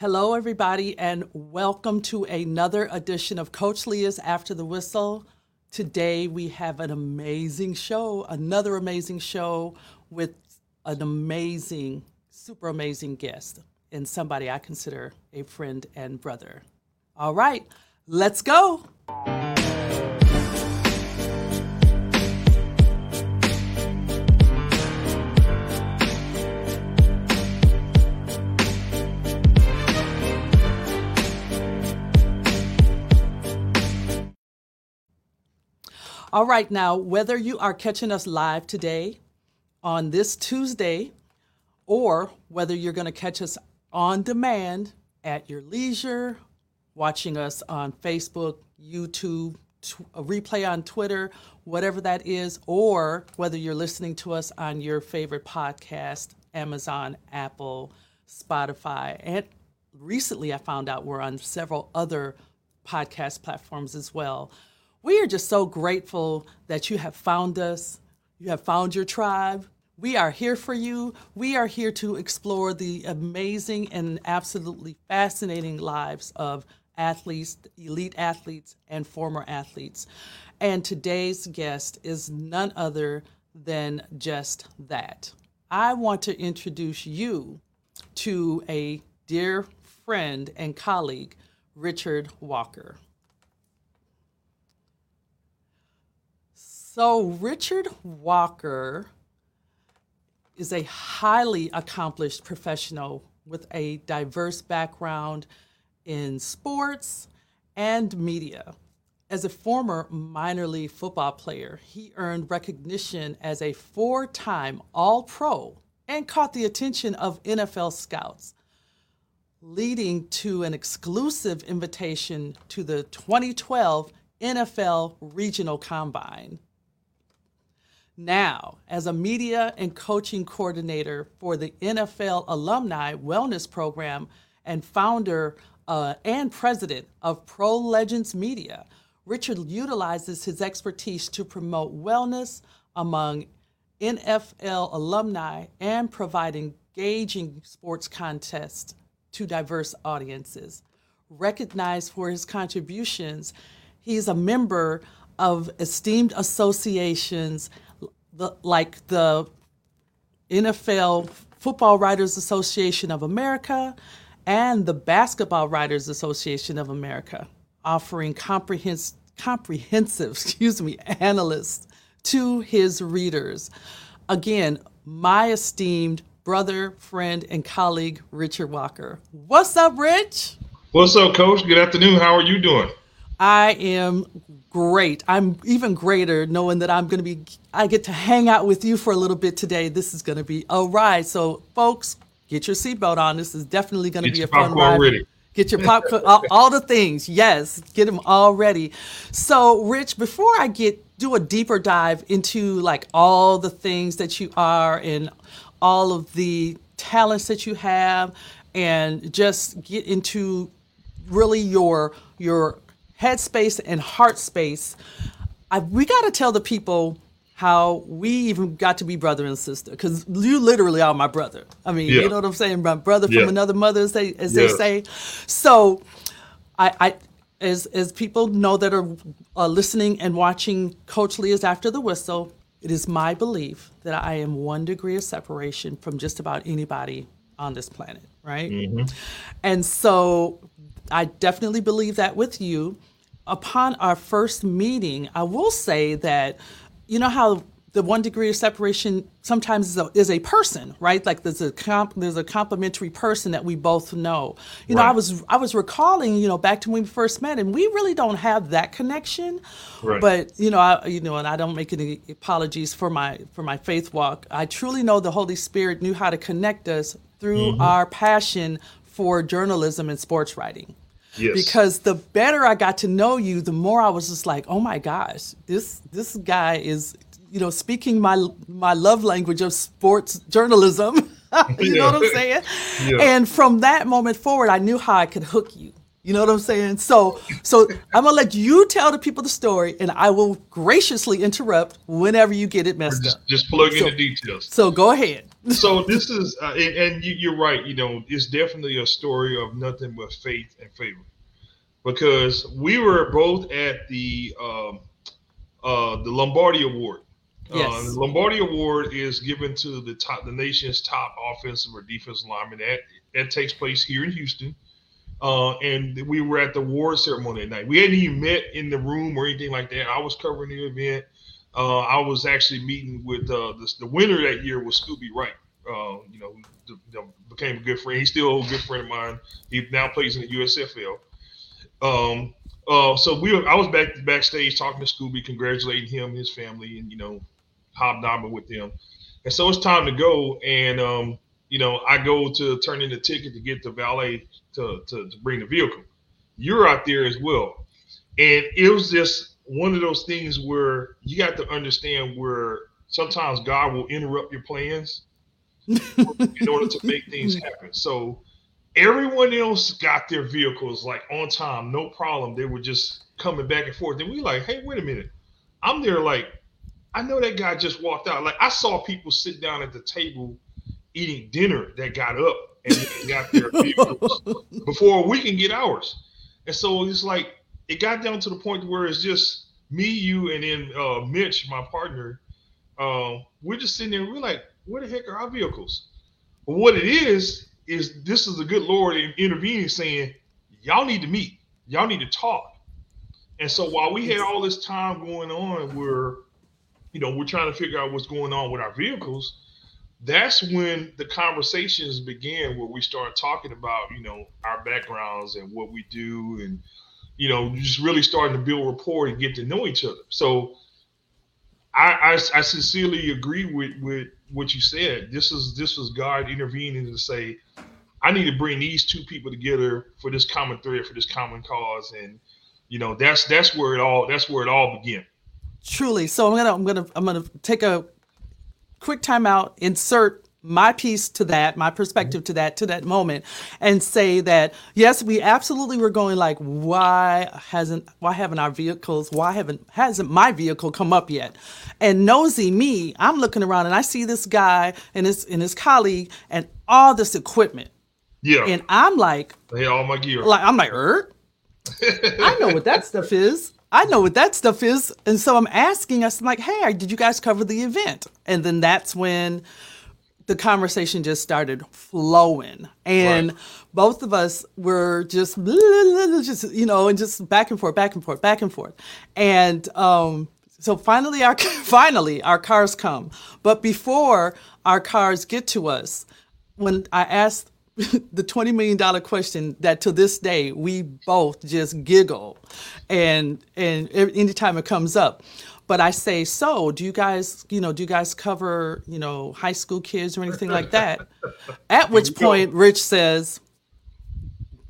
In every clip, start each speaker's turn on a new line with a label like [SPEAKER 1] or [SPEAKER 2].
[SPEAKER 1] Hello, everybody, and welcome to another edition of Coach Leah's After the Whistle. Today, we have an amazing show, another amazing show with an amazing, super amazing guest, and somebody I consider a friend and brother. All right, let's go. All right, now, whether you are catching us live today on this Tuesday or whether you're going to catch us on demand at your leisure, watching us on Facebook, YouTube, replay on Twitter, whatever that is, or whether you're listening to us on your favorite podcast, Amazon, Apple, Spotify, and recently I found out we're on several other podcast platforms as well. We are just so grateful that you have found us. You have found your tribe. We are here for you. We are here to explore the amazing and absolutely fascinating lives of athletes, elite athletes, and former athletes. And today's guest is none other than just that. I want to introduce you to a dear friend and colleague, Richard Walker. So, Richard Walker is a highly accomplished professional with a diverse background in sports and media. As a former minor league football player, he earned recognition as a four time All Pro and caught the attention of NFL scouts, leading to an exclusive invitation to the 2012 NFL Regional Combine. Now, as a media and coaching coordinator for the NFL Alumni Wellness Program and founder uh, and president of Pro Legends Media, Richard utilizes his expertise to promote wellness among NFL alumni and provide engaging sports contests to diverse audiences. Recognized for his contributions, he is a member of esteemed associations the, like the NFL Football Writers Association of America and the Basketball Writers Association of America, offering comprehensive, comprehensive, excuse me, analysts to his readers. Again, my esteemed brother, friend, and colleague, Richard Walker. What's up, Rich?
[SPEAKER 2] What's up, Coach? Good afternoon. How are you doing?
[SPEAKER 1] I am great. I'm even greater knowing that I'm going to be, I get to hang out with you for a little bit today. This is going to be a ride. So, folks, get your seatbelt on. This is definitely going to be a fun ride. Ready. Get your popcorn, uh, all, all the things. Yes, get them all ready. So, Rich, before I get do a deeper dive into like all the things that you are and all of the talents that you have, and just get into really your your headspace and heart space, I, we got to tell the people how we even got to be brother and sister because you literally are my brother. I mean, yeah. you know what I'm saying? My brother from yeah. another mother, as they as yeah. they say. So, I, I as as people know that are uh, listening and watching Coach Leah's After the Whistle, it is my belief that I am one degree of separation from just about anybody on this planet, right? Mm-hmm. And so I definitely believe that with you. Upon our first meeting, I will say that, you know how the one degree of separation sometimes is a, is a person, right? Like there's a comp, there's a complementary person that we both know. You right. know, I was I was recalling, you know, back to when we first met, and we really don't have that connection. Right. But you know, I you know, and I don't make any apologies for my for my faith walk. I truly know the Holy Spirit knew how to connect us through mm-hmm. our passion for journalism and sports writing. Yes. Because the better I got to know you, the more I was just like, oh my gosh, this this guy is, you know, speaking my my love language of sports journalism. you yeah. know what I'm saying? Yeah. And from that moment forward, I knew how I could hook you. You know what I'm saying? So so I'm gonna let you tell the people the story, and I will graciously interrupt whenever you get it messed
[SPEAKER 2] just,
[SPEAKER 1] up.
[SPEAKER 2] Just plug so, in the details.
[SPEAKER 1] So go ahead.
[SPEAKER 2] so this is, uh, and, and you, are right. You know, it's definitely a story of nothing but faith and favor, because we were both at the um, uh, the Lombardi Award. Yes. Uh, the Lombardi Award is given to the top, the nation's top offensive or defensive lineman. That that takes place here in Houston. Uh, and we were at the award ceremony that night. We hadn't even met in the room or anything like that. I was covering the event. Uh, I was actually meeting with uh, the, the winner that year was Scooby Wright. Uh, you know, the, the became a good friend. He's still a good friend of mine. He now plays in the USFL. Um, uh, so we were, I was back backstage talking to Scooby, congratulating him, and his family, and you know, hobnobbing with them. And so it's time to go. And um, you know, I go to turn in the ticket to get the valet to, to, to bring the vehicle. You're out there as well. And it was just one of those things where you got to understand where sometimes God will interrupt your plans in order to make things happen. So everyone else got their vehicles like on time, no problem. They were just coming back and forth. And we like, hey, wait a minute. I'm there like, I know that guy just walked out. Like I saw people sit down at the table eating dinner that got up and got their vehicles before we can get ours. And so it's like it got down to the point where it's just me, you, and then uh, Mitch, my partner. Uh, we're just sitting there. we're like, where the heck are our vehicles? But what it is is this is the good Lord intervening, saying, y'all need to meet, y'all need to talk. And so while we had all this time going on, we're, you know, we're trying to figure out what's going on with our vehicles that's when the conversations began where we started talking about you know our backgrounds and what we do and you know just really starting to build rapport and get to know each other so i i, I sincerely agree with with what you said. This is this was god intervening to say i need to bring these two people together for this common thread for this common cause. And you know that's that's where it all that's where it all began.
[SPEAKER 1] Truly. So i'm gonna i'm gonna i'm gonna take a quick timeout, insert my piece to that, my perspective to that, to that moment, and say that yes, we absolutely were going like, why hasn't, why haven't our vehicles, why haven't, hasn't my vehicle come up yet? And nosy me, I'm looking around and I see this guy and his and his colleague and all this equipment.
[SPEAKER 2] Yeah.
[SPEAKER 1] And I'm like,
[SPEAKER 2] hey, all my gear.
[SPEAKER 1] Like I'm like, er, I know what that stuff is. I know what that stuff is. And so I'm asking us, I'm like, hey, did you guys cover the event? And then that's when the conversation just started flowing. And right. both of us were just, just, you know, and just back and forth, back and forth, back and forth. And um, so finally, our finally our cars come. But before our cars get to us, when I asked the $20 million question that to this day we both just giggle and and anytime it comes up but i say so do you guys you know do you guys cover you know high school kids or anything like that? At which point rich says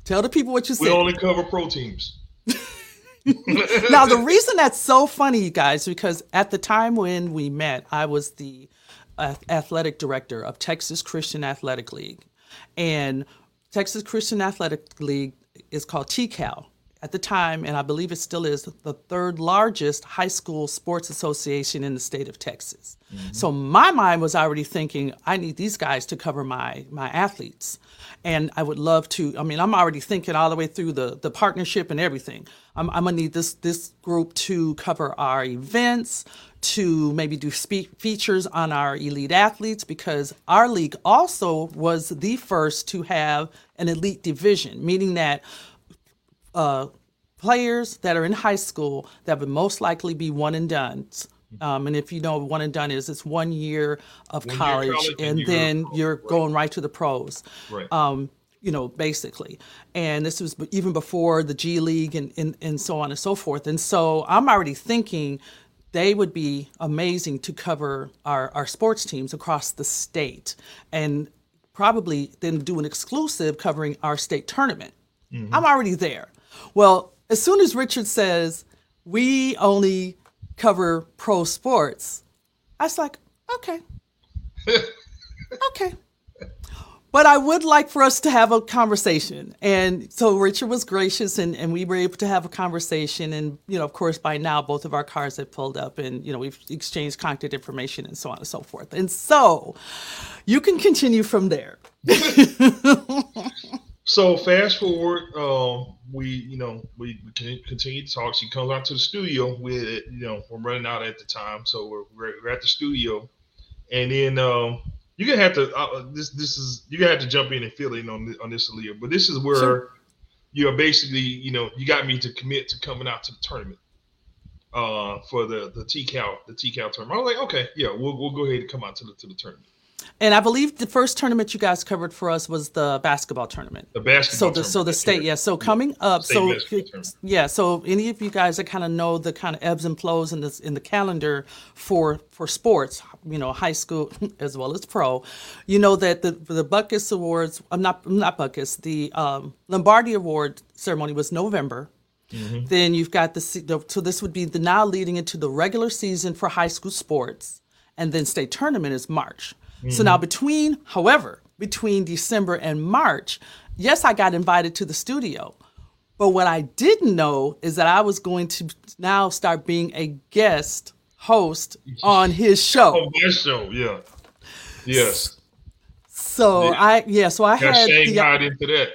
[SPEAKER 1] tell the people what you said.
[SPEAKER 2] we only cover pro teams.
[SPEAKER 1] Now the reason that's so funny you guys because at the time when we met i was the uh, athletic director of texas christian athletic league. And Texas Christian Athletic League is called TCAL at the time, and I believe it still is the third largest high school sports association in the state of Texas. Mm-hmm. So my mind was already thinking, I need these guys to cover my my athletes, and I would love to. I mean, I'm already thinking all the way through the the partnership and everything. I'm, I'm gonna need this this group to cover our events, to maybe do speak features on our elite athletes because our league also was the first to have an elite division, meaning that uh, players that are in high school that would most likely be one and done. Um, and if you know one and done is, it's one year of one college, year college, and, and then you're right. going right to the pros.
[SPEAKER 2] Right.
[SPEAKER 1] Um, you know, basically. And this was even before the G League and, and, and so on and so forth. And so I'm already thinking they would be amazing to cover our, our sports teams across the state and probably then do an exclusive covering our state tournament. Mm-hmm. I'm already there. Well, as soon as Richard says, we only cover pro sports, I was like, okay. okay. but I would like for us to have a conversation. And so Richard was gracious and, and we were able to have a conversation. And, you know, of course, by now, both of our cars have pulled up and, you know, we've exchanged contact information and so on and so forth. And so you can continue from there.
[SPEAKER 2] so fast forward, um, we, you know, we, we continue to talk. She comes out to the studio with, you know, we're running out at the time. So we're, we're at the studio. And then, um, you're gonna have to uh, this this is you're gonna have to jump in and fill in on this, on this Aaliyah. But this is where sure. you're basically you know you got me to commit to coming out to the tournament uh for the the TCAL the TCAL tournament. I was like, okay, yeah, we'll we'll go ahead and come out to the to the tournament.
[SPEAKER 1] And I believe the first tournament you guys covered for us was the basketball tournament.
[SPEAKER 2] The basketball.
[SPEAKER 1] So the so the state, yeah. So coming up, so yeah. So any of you guys that kind of know the kind of ebbs and flows in this in the calendar for for sports, you know, high school as well as pro, you know that the the Butkus Awards, I'm not not Butkus, the um, Lombardi Award ceremony was November. Mm-hmm. Then you've got the so this would be the now leading into the regular season for high school sports, and then state tournament is March. Mm-hmm. So now between, however, between December and March, yes, I got invited to the studio. But what I didn't know is that I was going to now start being a guest host on his show.
[SPEAKER 2] Oh, my show, yeah. Yes.
[SPEAKER 1] So yeah. I yeah, so I got had
[SPEAKER 2] Shanghaied the, into that.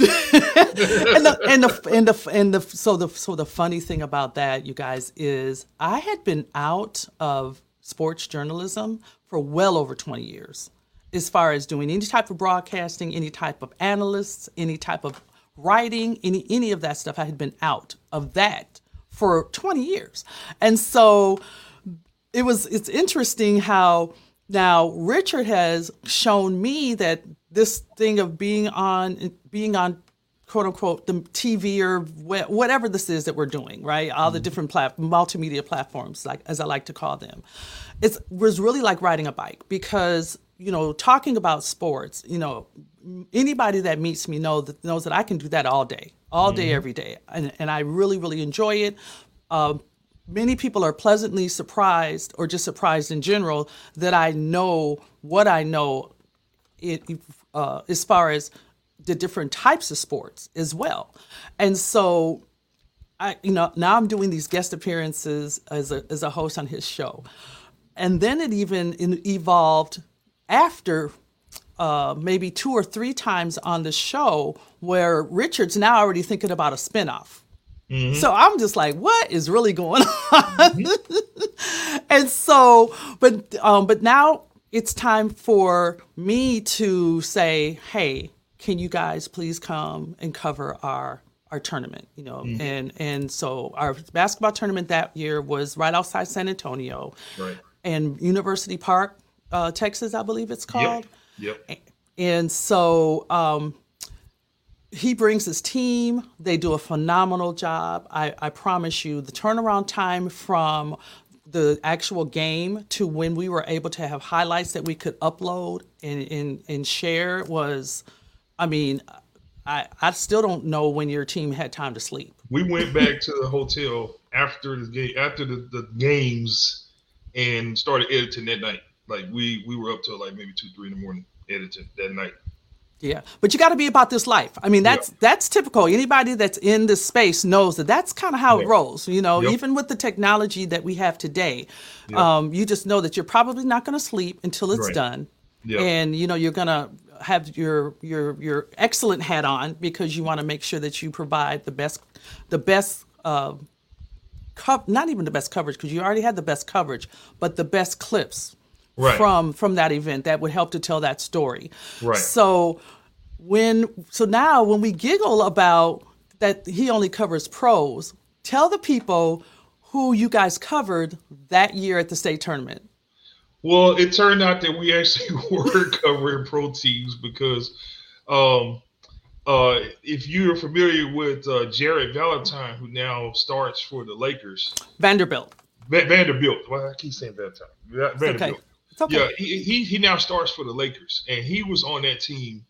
[SPEAKER 1] and, the, and the and the and the so the so the funny thing about that, you guys, is I had been out of sports journalism for well over 20 years as far as doing any type of broadcasting, any type of analysts, any type of writing, any any of that stuff. I had been out of that for 20 years. And so it was it's interesting how now Richard has shown me that this thing of being on being on quote unquote the TV or whatever this is that we're doing, right? All the mm-hmm. different plat- multimedia platforms, like as I like to call them, it was really like riding a bike because you know talking about sports, you know anybody that meets me know that knows that I can do that all day, all day, mm-hmm. every day, and, and I really really enjoy it. Uh, many people are pleasantly surprised or just surprised in general that I know what I know it, uh, as far as the different types of sports as well. And so I, you know, now I'm doing these guest appearances as a, as a host on his show. And then it even evolved after uh, maybe two or three times on the show where Richard's now already thinking about a spinoff. Mm-hmm. So I'm just like, what is really going on? Mm-hmm. and so, but um, but now it's time for me to say, hey, can you guys please come and cover our our tournament you know? Mm-hmm. and and so our basketball tournament that year was right outside san antonio.
[SPEAKER 2] Right.
[SPEAKER 1] And university park uh, texas i believe it's called.
[SPEAKER 2] Yep, yep.
[SPEAKER 1] and so um, he brings his team. They do a phenomenal job. I, I promise you the turnaround time from the actual game to when we were able to have highlights that we could upload and, and, and share was I mean, I I still don't know when your team had time to sleep.
[SPEAKER 2] We went back to the hotel after the game after the, the games and started editing that night. Like we we were up till like maybe two three in the morning editing that night.
[SPEAKER 1] Yeah, but you got to be about this life. I mean, that's yeah. that's typical. Anybody that's in this space knows that that's kind of how yeah. it rolls. You know, yep. even with the technology that we have today, yep. um, you just know that you're probably not going to sleep until it's right. done, yep. and you know you're going to have your your your excellent hat on because you want to make sure that you provide the best the best uh, co- not even the best coverage because you already had the best coverage, but the best clips right. from from that event that would help to tell that story.
[SPEAKER 2] Right.
[SPEAKER 1] So when so now when we giggle about that he only covers pros, tell the people who you guys covered that year at the state tournament.
[SPEAKER 2] Well, it turned out that we actually were covering pro teams because um, uh, if you're familiar with uh, Jarred Valentine, who now starts for the Lakers,
[SPEAKER 1] Vanderbilt.
[SPEAKER 2] Va- Vanderbilt. Well, I keep saying Valentine. Vanderbilt. Okay. Okay. Yeah, he, he, he now starts for the Lakers, and he was on that team.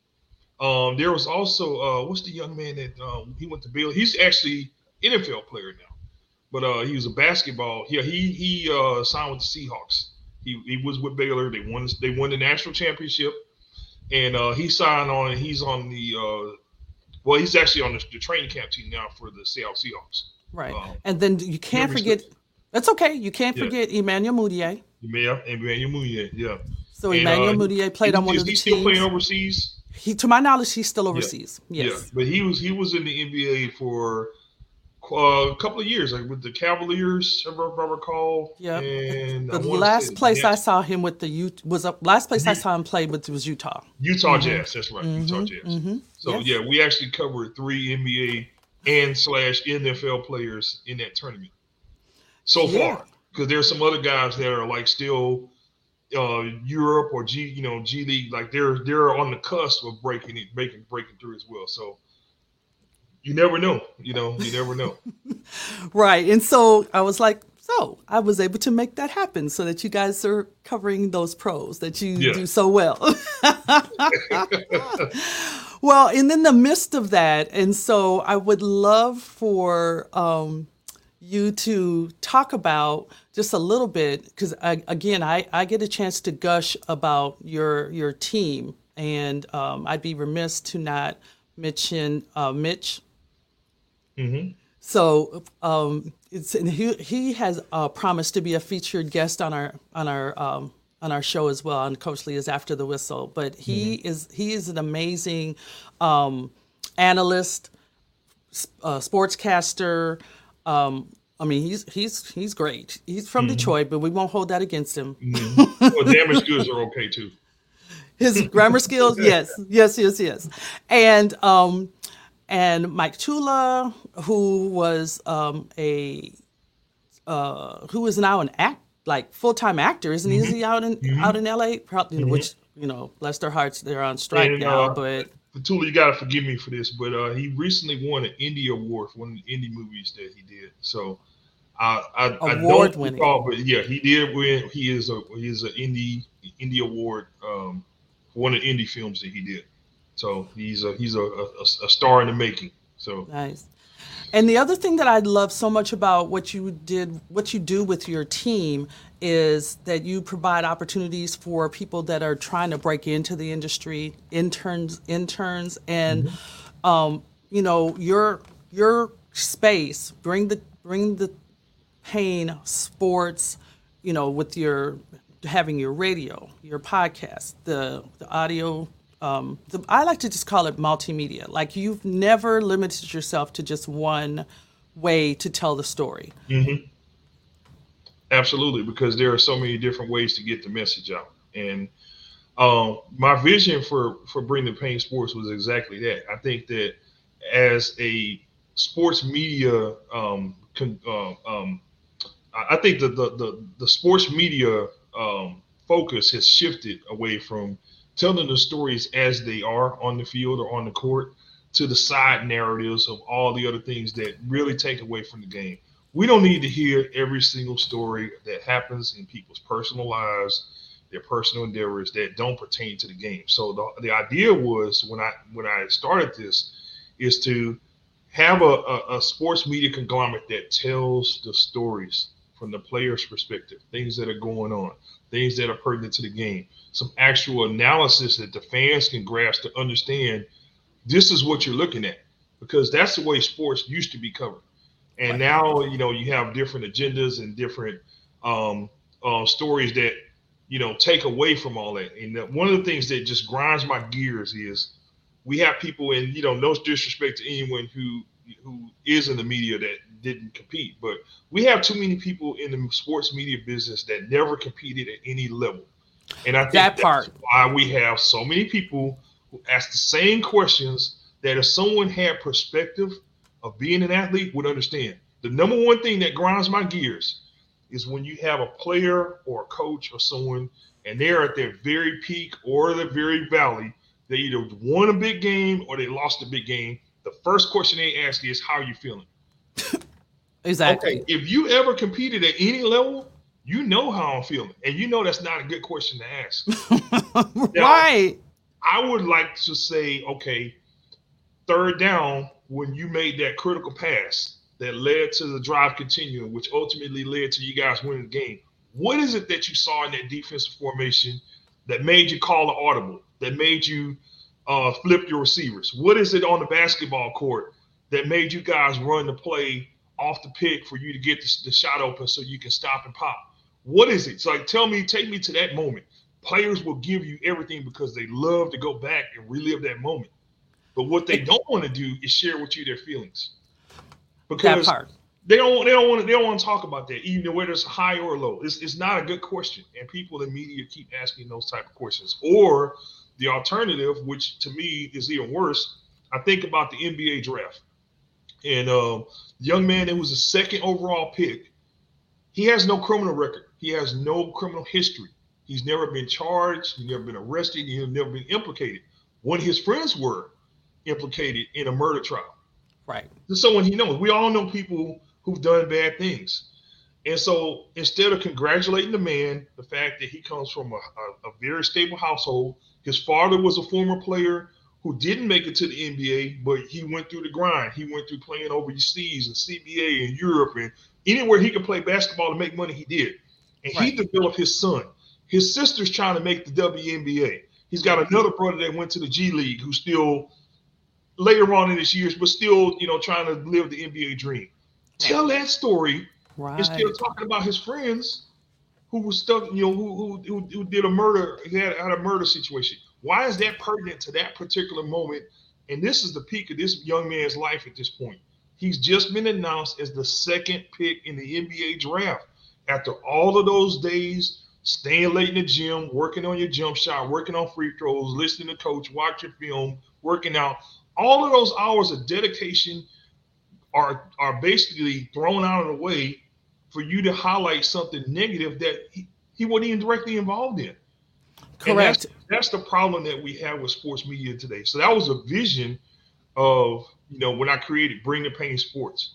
[SPEAKER 2] Um, there was also uh, what's the young man that um, he went to Bill? He's actually NFL player now, but uh, he was a basketball. Yeah, he he uh, signed with the Seahawks. He, he was with Baylor. They won they won the national championship, and uh, he signed on. He's on the uh, well, he's actually on the, the, training camp team now for the Seattle Seahawks.
[SPEAKER 1] Right, um, and then you can't forget. That's okay. You can't yeah. forget Emmanuel Mudiay.
[SPEAKER 2] Yeah, Emmanuel Mudiay. Yeah.
[SPEAKER 1] So and, Emmanuel uh, Mudiay played on one of the teams.
[SPEAKER 2] Is he still playing overseas?
[SPEAKER 1] He, to my knowledge, he's still overseas. Yeah. Yes. Yeah,
[SPEAKER 2] but he was he was in the NBA for uh, a couple of years, like with the Cavaliers, if I recall.
[SPEAKER 1] Yeah. And the last place I saw him with the U was a last place I saw him play with was Utah.
[SPEAKER 2] Utah mm-hmm. Jazz. That's right. Mm-hmm. Utah Jazz. Mm-hmm. So yes. yeah, we actually covered three NBA and slash NFL players in that tournament so yeah. far. Because there's some other guys that are like still uh, Europe or G, you know, G League, like they're they're on the cusp of breaking it, breaking breaking through as well. So you never know, you know, you never know.
[SPEAKER 1] right. And so I was like, so I was able to make that happen so that you guys are covering those pros that you yeah. do so well. well, and in the midst of that, and so I would love for um, you to talk about just a little bit because again, I, I get a chance to gush about your your team, and um, I'd be remiss to not mention uh, Mitch Mm-hmm. So um, it's and he he has uh, promised to be a featured guest on our on our um, on our show as well on Coach Leah's After the Whistle. But he mm-hmm. is he is an amazing um, analyst, uh, sportscaster. Um, I mean, he's he's he's great. He's from mm-hmm. Detroit, but we won't hold that against him.
[SPEAKER 2] Mm-hmm. well, grammar skills are okay too.
[SPEAKER 1] His grammar skills, yes, yes, yes, yes, and um, and Mike Tula, who was um, a uh, who is now an act like full time actor, isn't he? Is he out in mm-hmm. out in L.A. Probably, mm-hmm. which you know, Lester Hart's they're on strike and, now, uh, but.
[SPEAKER 2] Tula, you gotta forgive me for this, but uh, he recently won an Indie Award for one of the indie movies that he did. So I, I, I don't recall, but yeah, he did win. He is a he is an indie indie award um, for one of the indie films that he did. So he's a he's a, a, a star in the making. So
[SPEAKER 1] nice. And the other thing that I love so much about what you did, what you do with your team, is that you provide opportunities for people that are trying to break into the industry, interns, interns, and mm-hmm. um, you know your your space. Bring the bring the pain sports, you know, with your having your radio, your podcast, the the audio um, the, I like to just call it multimedia. Like you've never limited yourself to just one way to tell the story.
[SPEAKER 2] Mm-hmm. Absolutely, because there are so many different ways to get the message out. And um, my vision for for bringing the pain sports was exactly that. I think that as a sports media, um, con, uh, um, I think that the, the the sports media um, focus has shifted away from telling the stories as they are on the field or on the court to the side narratives of all the other things that really take away from the game. We don't need to hear every single story that happens in people's personal lives, their personal endeavors that don't pertain to the game. So the, the idea was when I when I started this is to have a, a, a sports media conglomerate that tells the stories from the player's perspective, things that are going on, things that are pertinent to the game, some actual analysis that the fans can grasp to understand this is what you're looking at because that's the way sports used to be covered. And now, you know, you have different agendas and different um, uh, stories that, you know, take away from all that. And one of the things that just grinds my gears is we have people, in, you know, no disrespect to anyone who who is in the media that didn't compete, but we have too many people in the sports media business that never competed at any level. And I think that part why we have so many people who ask the same questions that if someone had perspective of being an athlete would understand. The number one thing that grinds my gears is when you have a player or a coach or someone and they're at their very peak or the very valley. They either won a big game or they lost a big game. The first question they ask is, How are you feeling?
[SPEAKER 1] Exactly.
[SPEAKER 2] Okay, if you ever competed at any level, you know how I'm feeling, and you know that's not a good question to ask.
[SPEAKER 1] right.
[SPEAKER 2] I would like to say, okay, third down when you made that critical pass that led to the drive continuing, which ultimately led to you guys winning the game. What is it that you saw in that defensive formation that made you call an audible? that made you uh, flip your receivers? What is it on the basketball court that made you guys run the play off the pick for you to get the, the shot open so you can stop and pop? What is it? So like, tell me, take me to that moment. Players will give you everything because they love to go back and relive that moment. But what they don't want to do is share with you their feelings. Because they don't they don't want to they don't want to talk about that, even whether it's high or low. It's, it's not a good question. And people in media keep asking those type of questions. Or the alternative, which to me is even worse, I think about the NBA draft. And uh, young man it was a second overall pick, he has no criminal record. He has no criminal history. He's never been charged. He's never been arrested. He's never been implicated. When his friends were implicated in a murder trial.
[SPEAKER 1] Right.
[SPEAKER 2] someone he knows. We all know people who've done bad things. And so instead of congratulating the man, the fact that he comes from a, a, a, very stable household, his father was a former player who didn't make it to the NBA, but he went through the grind. He went through playing overseas and CBA and Europe and anywhere he could play basketball to make money, he did. And right. he developed his son. His sister's trying to make the WNBA. He's got another brother that went to the G League who's still later on in his years, but still, you know, trying to live the NBA dream. Tell that story right. instead of talking about his friends who was stuck, you know, who who, who, did a murder, he had, had a murder situation. Why is that pertinent to that particular moment? And this is the peak of this young man's life at this point. He's just been announced as the second pick in the NBA draft. After all of those days, staying late in the gym, working on your jump shot, working on free throws, listening to coach, watching film, working out, all of those hours of dedication are are basically thrown out of the way for you to highlight something negative that he, he wasn't even directly involved in.
[SPEAKER 1] Correct.
[SPEAKER 2] That's, that's, the problem that we have with sports media today. So that was a vision of you know when I created Bring the Pain Sports.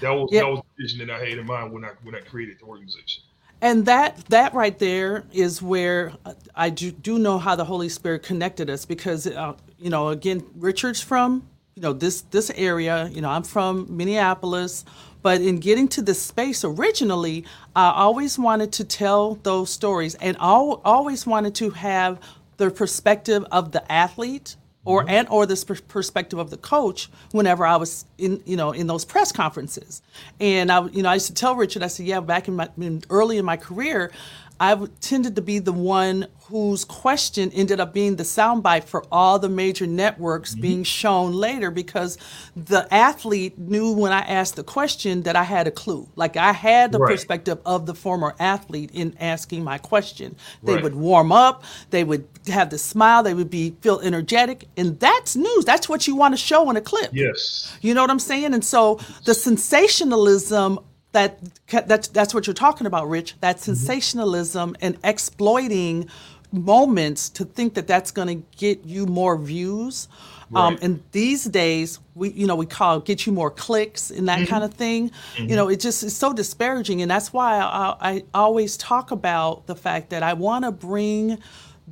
[SPEAKER 2] That was yep. that was the vision that I had in mind when I when I created the organization
[SPEAKER 1] and that that right there is where I do, do know how the Holy Spirit connected us because uh, you know again Richard's from you know this this area you know I'm from Minneapolis but in getting to this space originally I always wanted to tell those stories and al- always wanted to have the perspective of the athlete or mm-hmm. and or this perspective of the coach whenever I was in you know in those press conferences, and I you know I used to tell Richard I said yeah back in my in, early in my career I tended to be the one whose question ended up being the soundbite for all the major networks mm-hmm. being shown later because the athlete knew when I asked the question that I had a clue. Like I had the right. perspective of the former athlete in asking my question. They right. would warm up, they would have the smile, they would be feel energetic, and that's news. That's what you want to show in a clip.
[SPEAKER 2] Yes.
[SPEAKER 1] You know what I'm saying? And so the sensationalism that that's that's what you're talking about, Rich. That mm-hmm. sensationalism and exploiting moments to think that that's going to get you more views. Um, right. Um, and these days, we you know we call get you more clicks and that mm-hmm. kind of thing. Mm-hmm. You know, it just is so disparaging, and that's why I, I always talk about the fact that I want to bring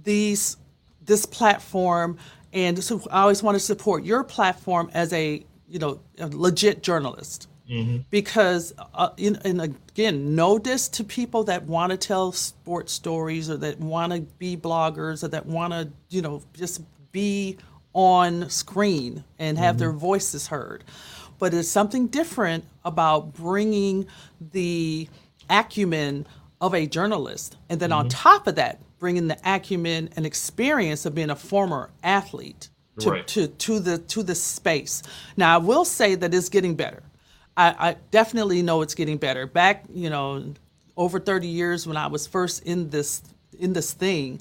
[SPEAKER 1] these this platform, and so I always want to support your platform as a you know a legit journalist. Mm-hmm. Because, uh, in, and again, no diss to people that want to tell sports stories or that want to be bloggers or that want to, you know, just be on screen and have mm-hmm. their voices heard. But it's something different about bringing the acumen of a journalist. And then mm-hmm. on top of that, bringing the acumen and experience of being a former athlete to, right. to, to the to the space. Now I will say that it's getting better. I, I definitely know it's getting better. Back, you know, over 30 years when I was first in this in this thing,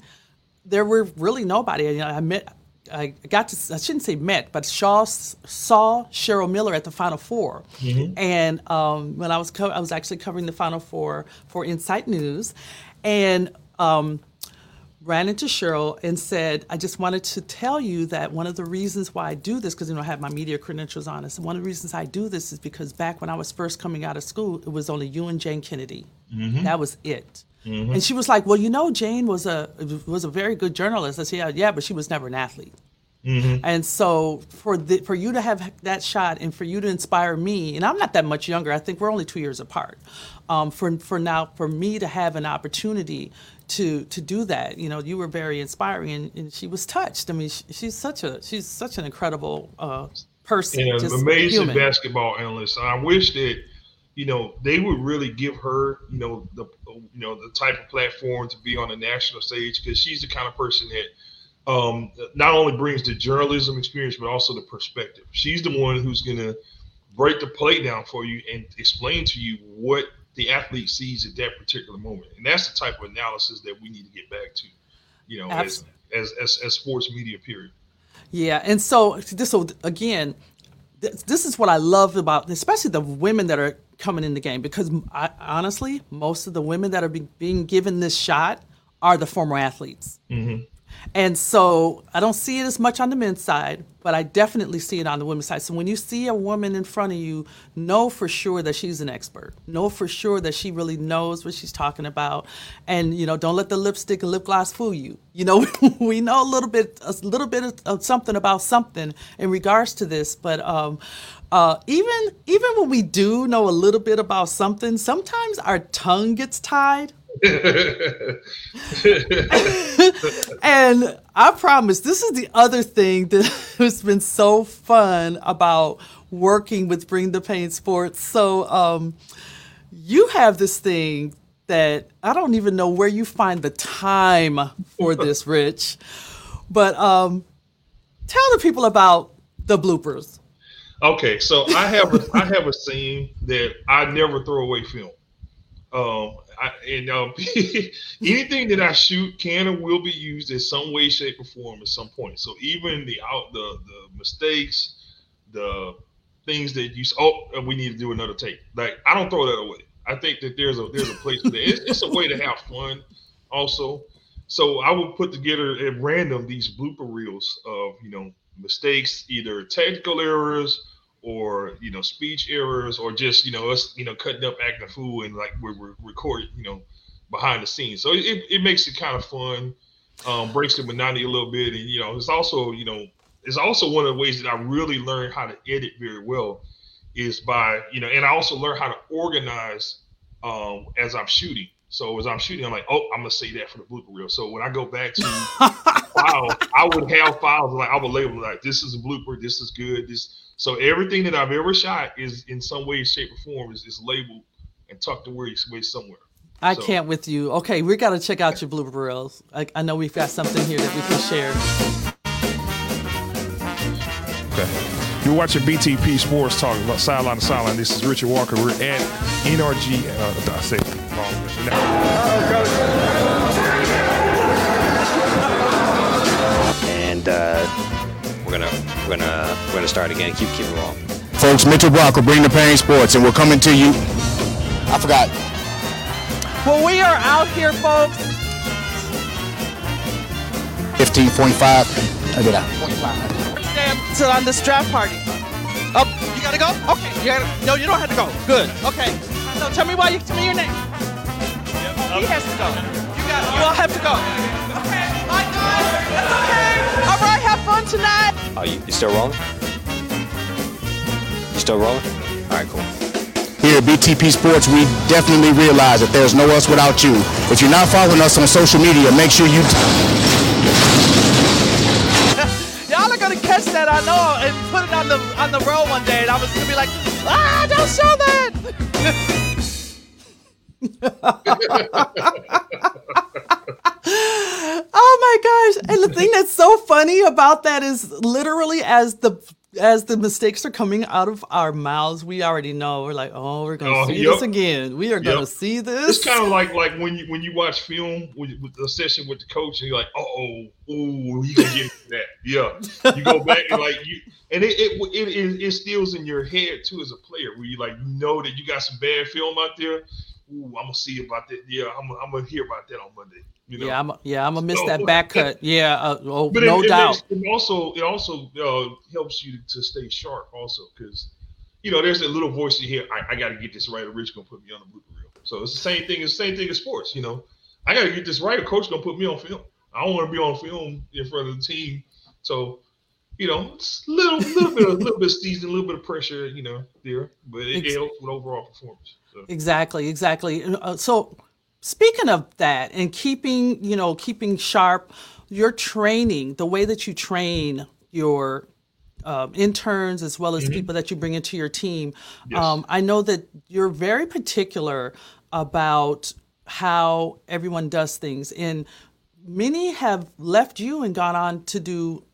[SPEAKER 1] there were really nobody. You know, I met, I got to, I shouldn't say met, but Shaw saw Cheryl Miller at the Final 4 mm-hmm. and um, when I was co- I was actually covering the Final Four for Insight News, and um, ran into Cheryl and said, I just wanted to tell you that one of the reasons why I do this, because you know I have my media credentials on us, and one of the reasons I do this is because back when I was first coming out of school, it was only you and Jayne Kennedy. Mm-hmm. That was it. Mm-hmm. And she was like, "Well, you know, Jayne was a was a very good journalist." I said, "Yeah, yeah, but she was never an athlete." Mm-hmm. And so for the, for you to have that shot and for you to inspire me, and I'm not that much younger. I think we're only two years apart. Um, for for now, for me to have an opportunity to to do that, you know, you were very inspiring, and, and she was touched. I mean, she, she's such a she's such an incredible uh, person.
[SPEAKER 2] And an amazing human. basketball analyst. I wish that you know they would really give her you know the you know the type of platform to be on the national stage because she's the kind of person that um, not only brings the journalism experience, but also the perspective. She's the one who's going to break the play down for you and explain to you what the athlete sees at that particular moment. And that's the type of analysis that we need to get back to, you know, as, as, as, as, sports media, period.
[SPEAKER 1] Yeah. And so, this, so again, this, this is what I love about, especially the women that are coming in the game, because I, honestly, most of the women that are be, being given this shot are the former athletes. Mm-hmm. And so I don't see it as much on the men's side, but I definitely see it on the women's side. So when you see a woman in front of you, know for sure that she's an expert. Know for sure that she really knows what she's talking about. And you know, don't let the lipstick and lip gloss fool you. You know, we know a little bit a little bit of something about something in regards to this, but um, uh, even even when we do know a little bit about something, sometimes our tongue gets tied and I promise this is the other thing that has been so fun about working with Bring the Pain Sports. So um, you have this thing that I don't even know where you find the time for this, Rich. But um, tell the people about the bloopers.
[SPEAKER 2] Okay, so I have a, I have a scene that I never throw away film. Um, I, and um, anything that I shoot can and will be used in some way, shape, or form at some point. So even the out the the mistakes, the things that you oh we need to do another take. Like I don't throw that away. I think that there's a there's a place for that. It's, it's a way to have fun, also. So I would put together at random these blooper reels of you know mistakes, either technical errors or you know speech errors or just you know us you know cutting up acting a fool and like we're, we're recording you know behind the scenes. So it, it makes it kind of fun um, breaks the monotony a little bit. And you know it's also you know it's also one of the ways that i really learned how to edit very well is by you know and i also learned how to organize um, as i'm shooting. So as i'm shooting i'm like oh i'm gonna say that for the blooper reel. So when i go back to file i would have files like i would label like this is a blooper this is good this so everything that I've ever shot is in some way, shape, or form is, is labeled and tucked away, away somewhere.
[SPEAKER 1] I so. can't with you. Okay, we got to check out your blooper reels. I, I know we've got something here that we can share.
[SPEAKER 3] Okay. You're watching BTP Sports Talk about sideline to sideline. This is Richard Walker. We're at NRG. Uh, I say wrong.
[SPEAKER 4] And uh, we're gonna we're gonna we're gonna start again. Keep keep it rolling.
[SPEAKER 5] Folks, Mitchell Brock will bring the pain sports, and we're coming to you. I forgot.
[SPEAKER 1] Well, we are out here, folks.
[SPEAKER 5] 15.5. I did that.
[SPEAKER 1] 0.5. To on this draft party. Oh, you gotta go? Okay. You gotta, no, you don't have to go. Good. Okay. So tell me why you tell me your name. Yep. He has to go. You got. You all have to go. Okay. Bye, guys. That's okay. Tonight.
[SPEAKER 4] Are you, you still rolling? You still rolling? All right, cool.
[SPEAKER 5] Here at BTP Sports, we definitely realize that there's no us without you. If you're not following us on social media, make sure you.
[SPEAKER 1] Y'all are gonna catch that, I know, and put it on the on the roll one day, and I was gonna be like, ah, don't show that. gosh. And the thing that's so funny about that is literally as the as the mistakes are coming out of our mouths, we already know we're like, oh, we're gonna oh, see yep. this again. We are gonna see this.
[SPEAKER 2] It's kind of like like when you when you watch film with, with the session with the coach, and you're like, oh, oh, he gonna get that. Yeah, you go back and like you, and it it, it it instills in your head too as a player, where you like know that you got some bad film out there. Ooh, I'm gonna see about that. Yeah, I'm, I'm gonna hear about that on Monday. You know?
[SPEAKER 1] Yeah, I'm yeah, I'm gonna miss so, that back cut. Yeah, uh, oh, but no
[SPEAKER 2] it,
[SPEAKER 1] doubt.
[SPEAKER 2] It, also it also uh, helps you to stay sharp also because you know there's a little voice you hear. I, I got to get this right. Or Rich gonna put me on the blooper reel. So it's the same thing. It's the same thing as sports. You know, I got to get this right. A coach gonna put me on film. I don't want to be on film in front of the team. So you know, it's a little, little bit, a little bit of season, a little bit of pressure, you know, there, but it, it helps with overall performance. So.
[SPEAKER 1] Exactly, exactly. Uh, so, speaking of that, and keeping, you know, keeping sharp, your training, the way that you train your um, interns as well as
[SPEAKER 2] Mm-hmm.
[SPEAKER 1] people that you bring into your team. Um, I know that you're very particular about how everyone does things, and many have left you and gone on to do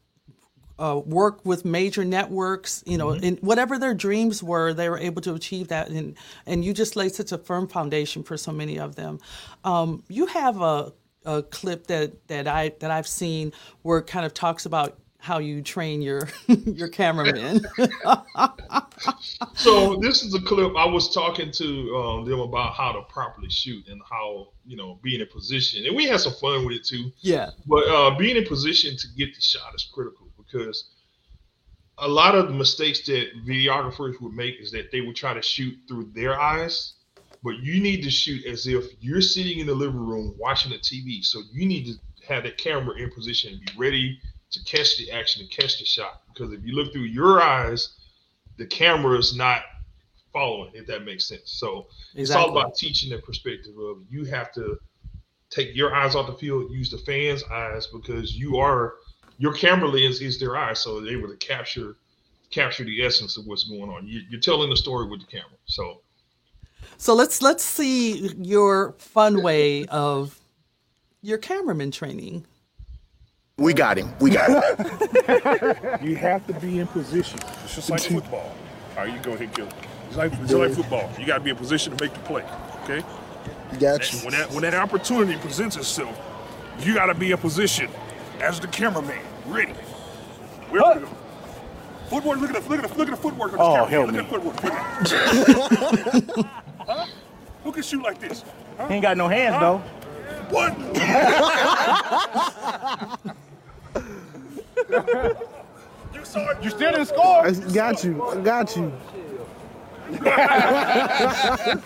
[SPEAKER 1] uh, work with major networks. You know, and whatever their dreams were, they were able to achieve that, and and you just laid such a firm foundation for so many of them. Um, you have a, a clip that that I that I've seen where it kind of talks about how you train your your cameramen.
[SPEAKER 2] So this is a clip I was talking to um, them about how to properly shoot and how you know being in position, and we had some fun with it too.
[SPEAKER 1] yeah,
[SPEAKER 2] But uh, being in position to get the shot is critical because a lot of the mistakes that videographers would make is that they would try to shoot through their eyes, but you need to shoot as if you're sitting in the living room watching the TV. So you need to have the camera in position and be ready to catch the action and catch the shot. Because if you look through your eyes, the camera is not following, if that makes sense. So it's all about teaching the perspective of you have to take your eyes off the field, use the fans' eyes because you are your camera lens is their eyes, so they're able to capture capture the essence of what's going on. You, you're telling the story with the camera. So
[SPEAKER 1] so let's let's see your fun way of your cameraman training.
[SPEAKER 5] We got him. We got him.
[SPEAKER 3] You have to be in position. It's just like football. All right, you go ahead, kill it. It's like, it's like football. You got to be in position to make the play. Okay.
[SPEAKER 6] You got
[SPEAKER 3] And when that when that opportunity presents itself, you got to be in position as the cameraman, ready. Where we go? Footwork. Look at the look at the look at the footwork. On this
[SPEAKER 6] Oh,
[SPEAKER 3] camera.
[SPEAKER 6] help
[SPEAKER 3] look
[SPEAKER 6] me.
[SPEAKER 3] at the footwork. Look at huh? Who can shoot like this? Huh?
[SPEAKER 6] He ain't got no hands though.
[SPEAKER 3] What? you saw it.
[SPEAKER 6] You still didn't score. I got you. I got you.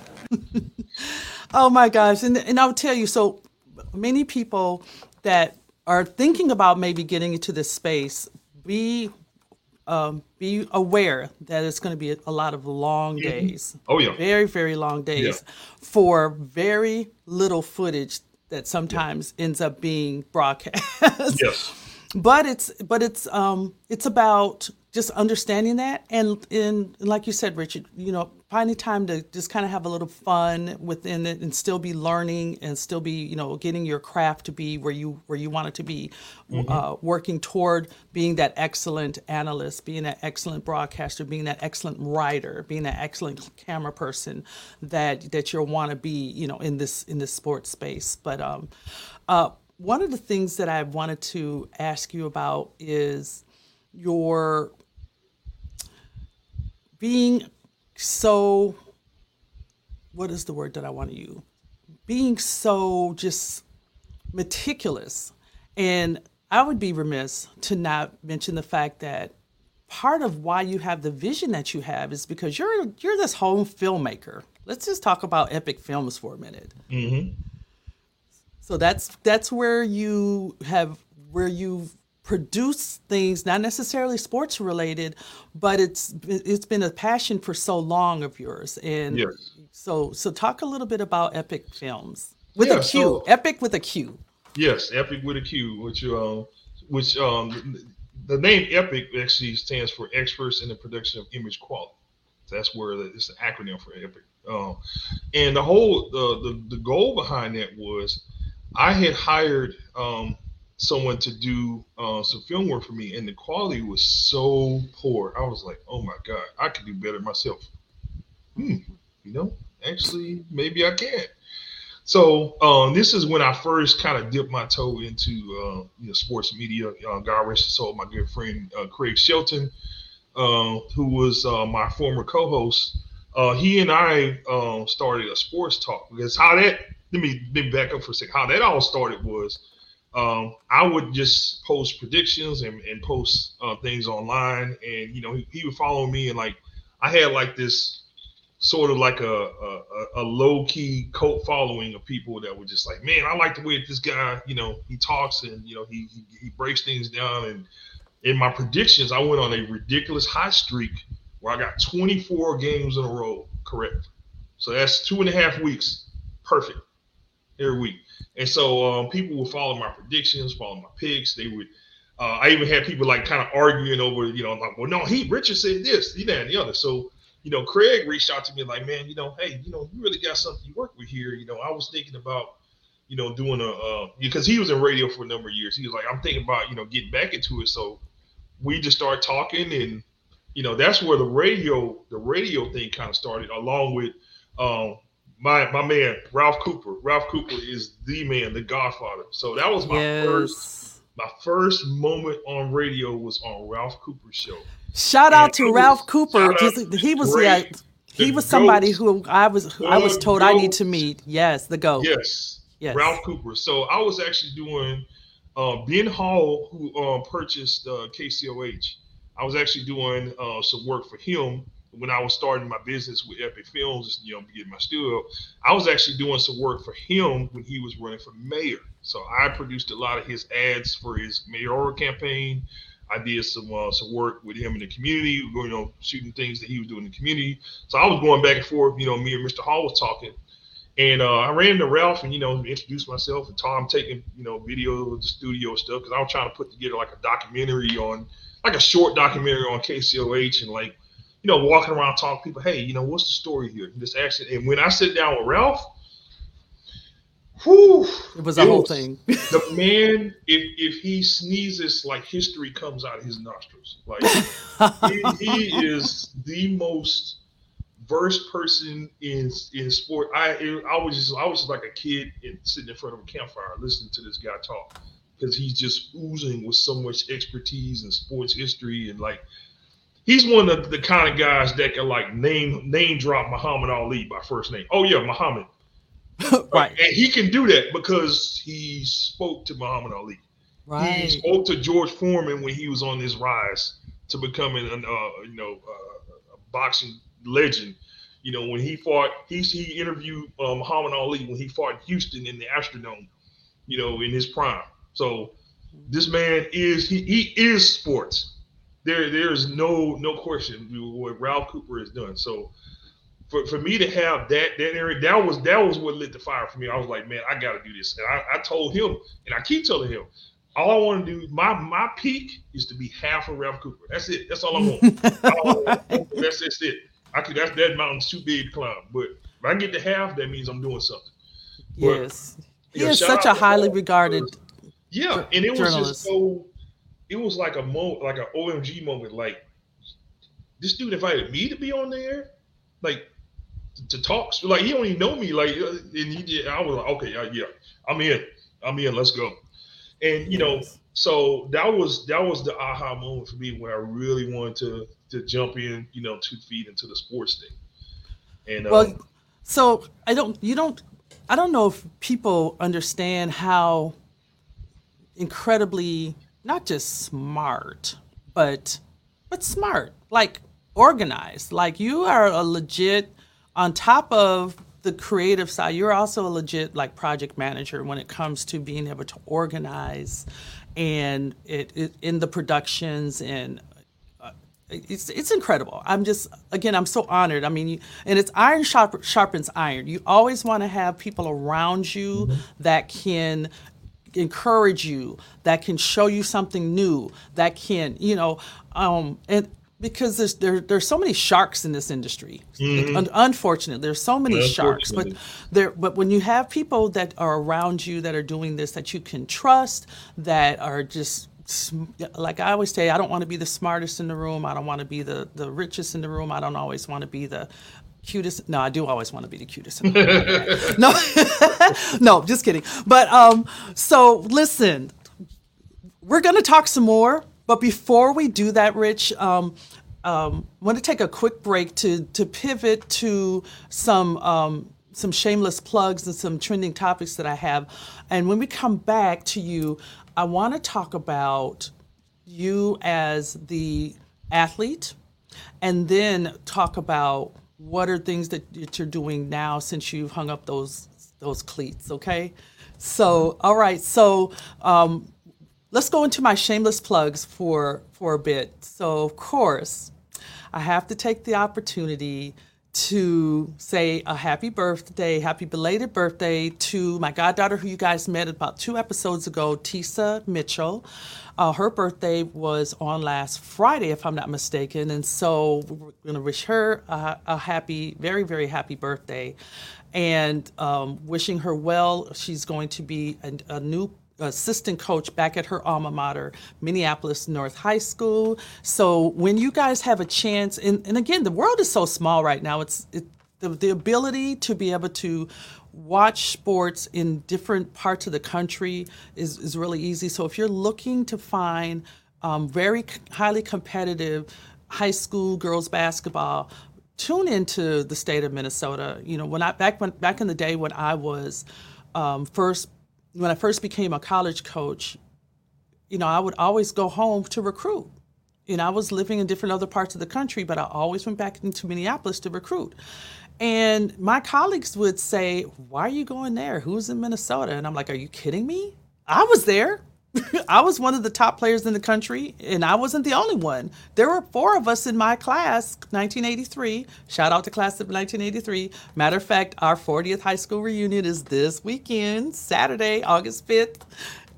[SPEAKER 1] Oh my gosh. And, and I'll tell you, so many people that are thinking about maybe getting into this space, be um, be aware that it's going to be a, lot of long days.
[SPEAKER 2] Oh, yeah.
[SPEAKER 1] Very, very long days for very little footage that sometimes ends up being broadcast.
[SPEAKER 2] yes.
[SPEAKER 1] but it's but it's um it's about just understanding that and and like you said richard you know finding time to just kind of have a little fun within it and still be learning and still be you know getting your craft to be where you where you want it to be uh, working toward being that excellent analyst being that excellent broadcaster being that excellent writer being that excellent camera person that that you'll want to be you know in this in this sports space. But um uh one of the things that I wanted to ask you about is your being so what is the word that I want to use? Being so just meticulous. And I would be remiss to not mention the fact that part of why you have the vision that you have is because you're you're this home filmmaker. Let's just talk about epic films for a minute. Mm-hmm. So that's that's where you have where you've produced things not necessarily sports related, but it's it's been a passion for so long of yours. And
[SPEAKER 2] Yes.
[SPEAKER 1] so so talk a little bit about Epic Films with
[SPEAKER 2] Yeah,
[SPEAKER 1] a Q.
[SPEAKER 2] so-
[SPEAKER 1] Epic with a Q.
[SPEAKER 2] Yes, Epic with a Q, which um, which um, the name Epic actually stands for Experts in the Production of Image Quality. That's where the, it's an acronym for Epic. Um, and the whole the, the the goal behind that was, I had hired um someone to do uh, some film work for me, and the quality was so poor. I was like, oh my god, I could do better myself. Hmm, you know, actually, maybe I can. So um, this is when I first kind of dipped my toe into uh, you know, sports media. Uh, God rest his soul, my good friend uh, Craig Shelton, uh, who was uh, my former co-host. Uh, he and I started a sports talk because how that let me let me back up for a second. How that all started was um, I would just post predictions and, and post uh, things online, and you know he, he would follow me and like I had like this sort of like a, a, a low key cult following of people that were just like, man, I like the way that this guy, you know, he talks and you know he he, he breaks things down and in my predictions, I went on a ridiculous hot streak where I got 24 games in a row correct. So that's two and a half weeks, perfect every week. And so um, people would follow my predictions, follow my picks. They would. Uh, I even had people like kind of arguing over, you know, like, well, no, he Richard said this, he know, and the other. So, you know, Craig reached out to me like, man, you know, hey, you know, you really got something you work with here. You know, I was thinking about, you know, doing a uh, because he was in radio for a number of years. He was like, I'm thinking about, you know, getting back into it. So we just started talking, and you know, that's where the radio, the radio thing kind of started, along with um, my my man Ralph Cooper. Ralph Cooper is the man, the Godfather. So that was my
[SPEAKER 1] Yes.
[SPEAKER 2] first my first moment on radio was on Ralph Cooper's show.
[SPEAKER 1] Shout out to Ralph
[SPEAKER 2] was-
[SPEAKER 1] Cooper. Just- He was
[SPEAKER 2] great-
[SPEAKER 1] yeah, he
[SPEAKER 2] the
[SPEAKER 1] was somebody
[SPEAKER 2] goat.
[SPEAKER 1] who I was I was told I need to meet. Yes, the goat.
[SPEAKER 2] Yes.
[SPEAKER 1] Yes.
[SPEAKER 2] Ralph Cooper. So I was actually doing uh, Ben Hall, who um, purchased uh, KCOH. I was actually doing uh, some work for him when I was starting my business with Epic Films, you know, getting my studio. I was actually doing some work for him when he was running for mayor. So I produced a lot of his ads for his mayoral campaign. I did some uh, some work with him in the community, you know, shooting things that he was doing in the community. So I was going back and forth. You know, me and Mr. Hall was talking. And uh, I ran into Ralph and, you know, introduced myself and Tom taking, you know, video of the studio stuff because I was trying to put together like a documentary on, like a short documentary on KCOH and like, you know, walking around talking to people, hey, you know, what's the story here? This action. And when I sit down with Ralph, whew,
[SPEAKER 1] It was a whole
[SPEAKER 2] was-
[SPEAKER 1] thing.
[SPEAKER 2] the man, if if he sneezes, like history comes out of his nostrils. Like he, he is the most versed person in in sport. I I was just I was just like a kid in, sitting in front of a campfire listening to this guy talk because he's just oozing with so much expertise in sports history and like he's one of the kind of guys that can like name name drop Muhammad Ali by first name. Oh yeah, Muhammad.
[SPEAKER 1] right.
[SPEAKER 2] And he can do that because he spoke to Muhammad Ali.
[SPEAKER 1] Right.
[SPEAKER 2] He spoke to George Foreman when he was on his rise to becoming an uh, you know uh, a boxing legend. You know when he fought, he he interviewed uh, Muhammad Ali when he fought Houston in the Astrodome. You know in his prime. So this man is he, he is sports. There there is no no question what Ralph Cooper has done. So for, for me to have that that area that was that was what lit the fire for me. I was like, man, I got to do this. And I, I told him, and I keep telling him, all I want to do, my my peak is to be half of Ralph Cooper. That's it. That's all I want. All I want. that's, that's it. I could. That's that mountain's too big to climb. But if I get to half, that means I'm doing something.
[SPEAKER 1] Yes. He
[SPEAKER 2] Yeah,
[SPEAKER 1] is such a highly regarded.
[SPEAKER 2] Yeah, and it was just so. It was like a mo, like an OMG moment. Like this dude invited me to be on there, like to talk. Like he don't even know me. Like uh, and he did. I was like, okay, uh, yeah, I'm in. I'm in. Let's go. And you know, so that was that was the aha moment for me when I really wanted to to jump in, you know, two feet into the sports thing. And
[SPEAKER 1] Well,
[SPEAKER 2] um,
[SPEAKER 1] so I don't. You don't. I don't know if people understand how incredibly not just smart, but but smart, like organized. Like you are a legit on top of the creative side. You're also a legit like project manager when it comes to being able to organize and it, it in the productions and uh, it's it's incredible. I'm just again, I'm so honored. I mean, you, and it's iron sharp, sharpens iron. You always want to have people around you mm-hmm. that can encourage you, that can show you something new, that can you know, um, and because there's there there's so many sharks in this industry. Un- unfortunately, there's so many sharks, but there but when you have people that are around you that are doing this that you can trust, that are just like I always say, I don't want to be the smartest in the room. I don't want to be the the richest in the room. I don't always want to be the cutest. No, I do always want to be the cutest. No, no, just kidding. But um, so listen, we're going to talk some more. But before we do that, Rich, um, um, I want to take a quick break to to pivot to some um, some shameless plugs and some trending topics that I have. And when we come back to you, I want to talk about you as the athlete, and then talk about what are things that, you're doing now since you've hung up those those cleats. Okay, so all right, so. Um, let's go into my shameless plugs for for a bit. So, of course, I have to take the opportunity to say a happy birthday, happy belated birthday to my goddaughter, who you guys met about two episodes ago, Tisa Mitchell. Uh, her birthday was on last Friday, if I'm not mistaken. And so we're going to wish her a, a, happy, very, very happy birthday and um, wishing her well. She's going to be a, a new assistant coach back at her alma mater, Minneapolis North High School. So when you guys have a chance, and, and again, the world is so small right now. It's it, the, the ability to be able to watch sports in different parts of the country is, is really easy. So if you're looking to find um, very highly competitive high school girls basketball, tune into the state of Minnesota. You know, when I back when back in the day when I was um, first when I first became a college coach, you know, I would always go home to recruit. You know, I was living in different other parts of the country, but I always went back into Minneapolis to recruit. And my colleagues would say, Why are you going there? Who's in Minnesota? And I'm like, Are you kidding me? I was there. I was one of the top players in the country, and I wasn't the only one. There were four of us in my class, 1983. Shout out to class of 1983. Matter of fact, our 40th high school reunion is this weekend, Saturday, August 5th,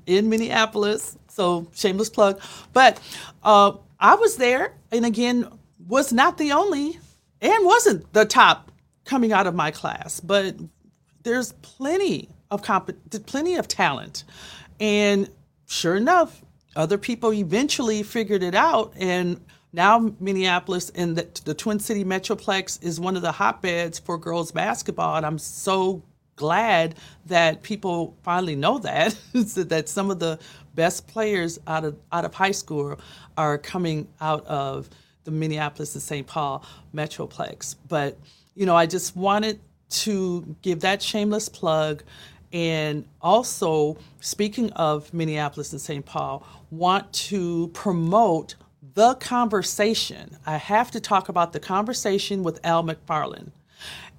[SPEAKER 1] in Minneapolis. So, shameless plug. But uh, I was there, and again, was not the only, and wasn't the top coming out of my class, but there's plenty of comp- plenty of talent. And sure enough, other people eventually figured it out. And now Minneapolis and the, the Twin City Metroplex is one of the hotbeds for girls basketball. And I'm so glad that people finally know that that some of the best players out of out of high school are coming out of the Minneapolis and St. Paul Metroplex. But you know, I just wanted to give that shameless plug and also, speaking of Minneapolis and St. Paul, want to promote the conversation. I have to talk about the conversation with Al McFarlane.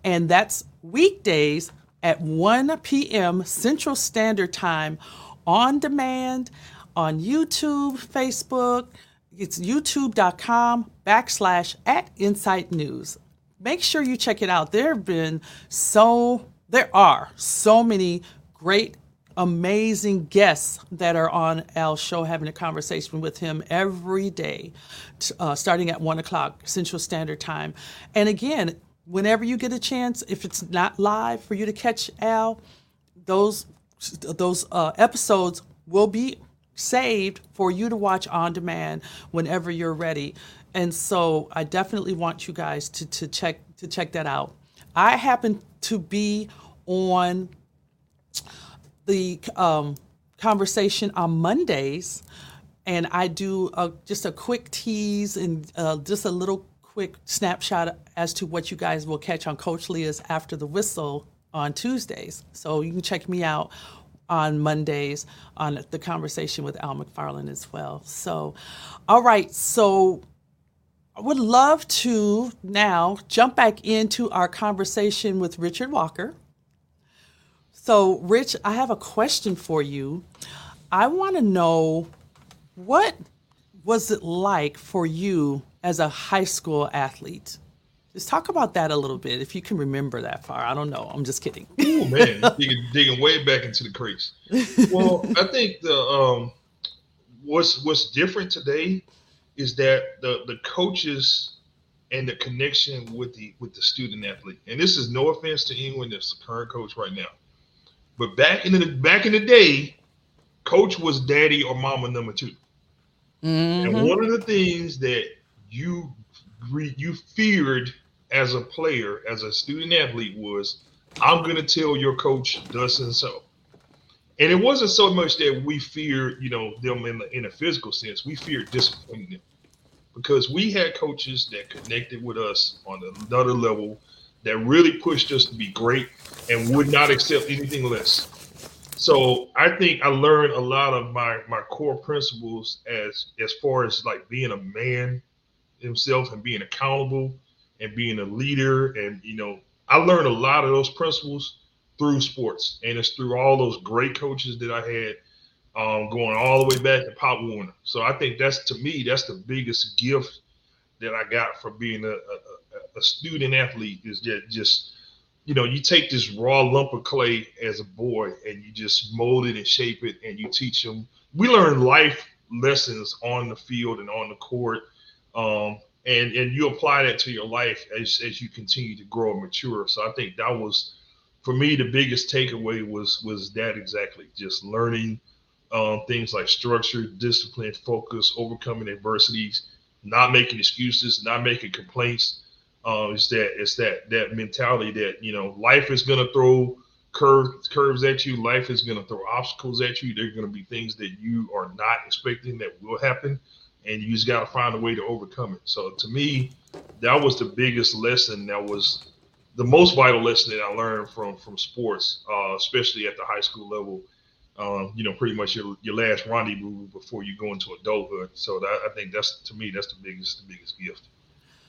[SPEAKER 1] And that's weekdays at 1 p.m. Central Standard Time on demand on YouTube, Facebook. It's youtube.com backslash at Insight News. Make sure you check it out. There have been so there are so many great amazing guests that are on Al's show, having a conversation with him every day, uh, starting at one o'clock Central Standard Time. And again, whenever you get a chance, if it's not live for you to catch Al, those those uh, episodes will be saved for you to watch on demand whenever you're ready. And so I definitely want you guys to, to check to check that out. I happen to be on the um, conversation on Mondays, and I do a, just a quick tease and uh, just a little quick snapshot as to what you guys will catch on Coach Leah's After the Whistle on Tuesdays. So you can check me out on Mondays on the conversation with Al McFarlane as well. So, all right. So I would love to now jump back into our conversation with Richard Walker. So, Rich, I have a question for you. I want to know what was it like for you as a high school athlete? Just talk about that a little bit, if you can remember that far. I don't know. I'm just kidding.
[SPEAKER 2] oh man, digging, digging way back into the crease. Well, I think the um, what's what's different today is that the the coaches and the connection with the with the student athlete. And this is no offense to anyone that's the current coach right now, but back in the back in the day, coach was daddy or mama number 2 mm-hmm. And one of the things that you you feared as a player, as a student athlete, was I'm going to tell your coach thus and so. And it wasn't so much that we feared, you know, them in, the, in a physical sense. We feared disappointing them because we had coaches that connected with us on another level that really pushed us to be great and would not accept anything less. So I think I learned a lot of my my core principles as as far as like being a man himself and being accountable and being a leader and you know I learned a lot of those principles through sports, and it's through all those great coaches that I had um, going all the way back to Pop Warner. So I think that's to me that's the biggest gift that I got from being a, a, a student athlete is that just you know you take this raw lump of clay as a boy and you just mold it and shape it and you teach them. We learn life lessons on the field and on the court. Um, and and you apply that to your life as, as you continue to grow and mature. So I think that was for me the biggest takeaway was was that exactly just learning um, things like structure, discipline, focus, overcoming adversities, not making excuses, not making complaints. Uh, it's that it's that that mentality that you know life is gonna throw curves curves at you. Life is gonna throw obstacles at you. There are gonna be things that you are not expecting that will happen and you just got to find a way to overcome it. So to me, that was the biggest lesson. That was the most vital lesson that I learned from from sports, uh, especially at the high school level. Um, you know, pretty much your, your last rendezvous before you go into adulthood. So that, I think that's to me that's the biggest the biggest gift.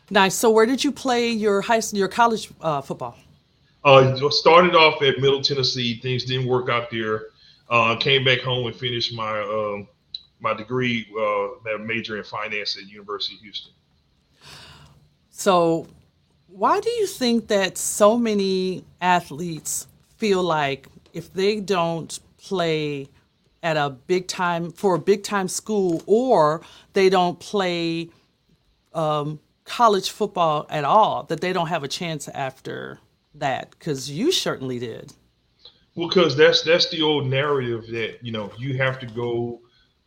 [SPEAKER 1] Nice. So where did you play your high your college uh, football?
[SPEAKER 2] Uh, started off at Middle Tennessee. Things didn't work out there. Uh, came back home and finished my um, my degree, uh, major in finance at University of Houston.
[SPEAKER 1] So, why do you think that so many athletes feel like if they don't play at a big time for a big time school or they don't play um, college football at all, that they don't have a chance after that? Because you certainly did.
[SPEAKER 2] Well, because that's that's the old narrative that you know you have to go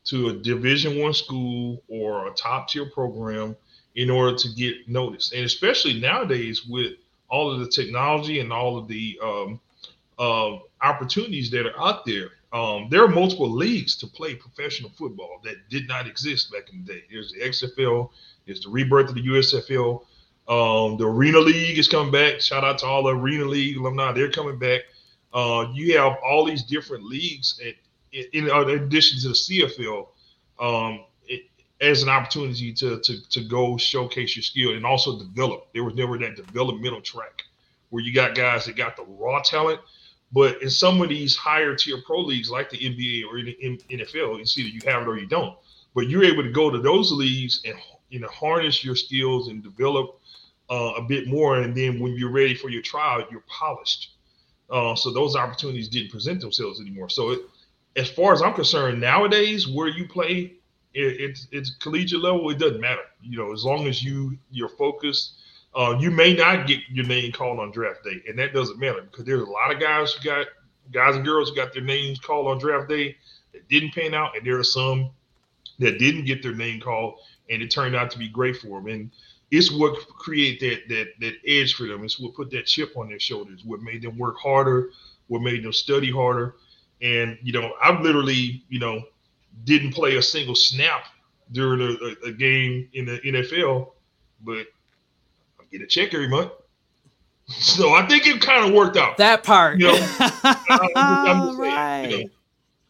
[SPEAKER 2] to a division one school or a top tier program in order to get noticed. And especially nowadays with all of the technology and all of the um, uh, opportunities that are out there um, there are multiple leagues to play professional football that did not exist back in the day. There's the xfl there's the rebirth of the usfl um, the arena league is coming back. Shout out to all the arena league alumni. They're coming back. Uh, you have all these different leagues and in, in addition to the CFL, um, as an opportunity to, to to go showcase your skill and also develop. There was never that developmental track where you got guys that got the raw talent, but in some of these higher tier pro leagues like the NBA or NFL, you see that you have it or you don't. But you're able to go to those leagues and you know harness your skills and develop uh, a bit more, and then when you're ready for your trial, you're polished. Uh, so those opportunities didn't present themselves anymore. So it, as far as I'm concerned, nowadays where you play, it, it's it's collegiate level. It doesn't matter, you know, as long as you you're focused. Uh, you may not get your name called on draft day, and that doesn't matter because there's a lot of guys who got guys and girls who got their names called on draft day that didn't pan out, and there are some that didn't get their name called, and it turned out to be great for them. And it's what create that that that edge for them. It's what put that chip on their shoulders. What made them work harder. What made them study harder and you know, I've literally, you know, didn't play a single snap during a, a, game in the NFL, but I get a check every month. So I think it kind of worked out.
[SPEAKER 1] That part,
[SPEAKER 2] you know, I, right. Saying, you know,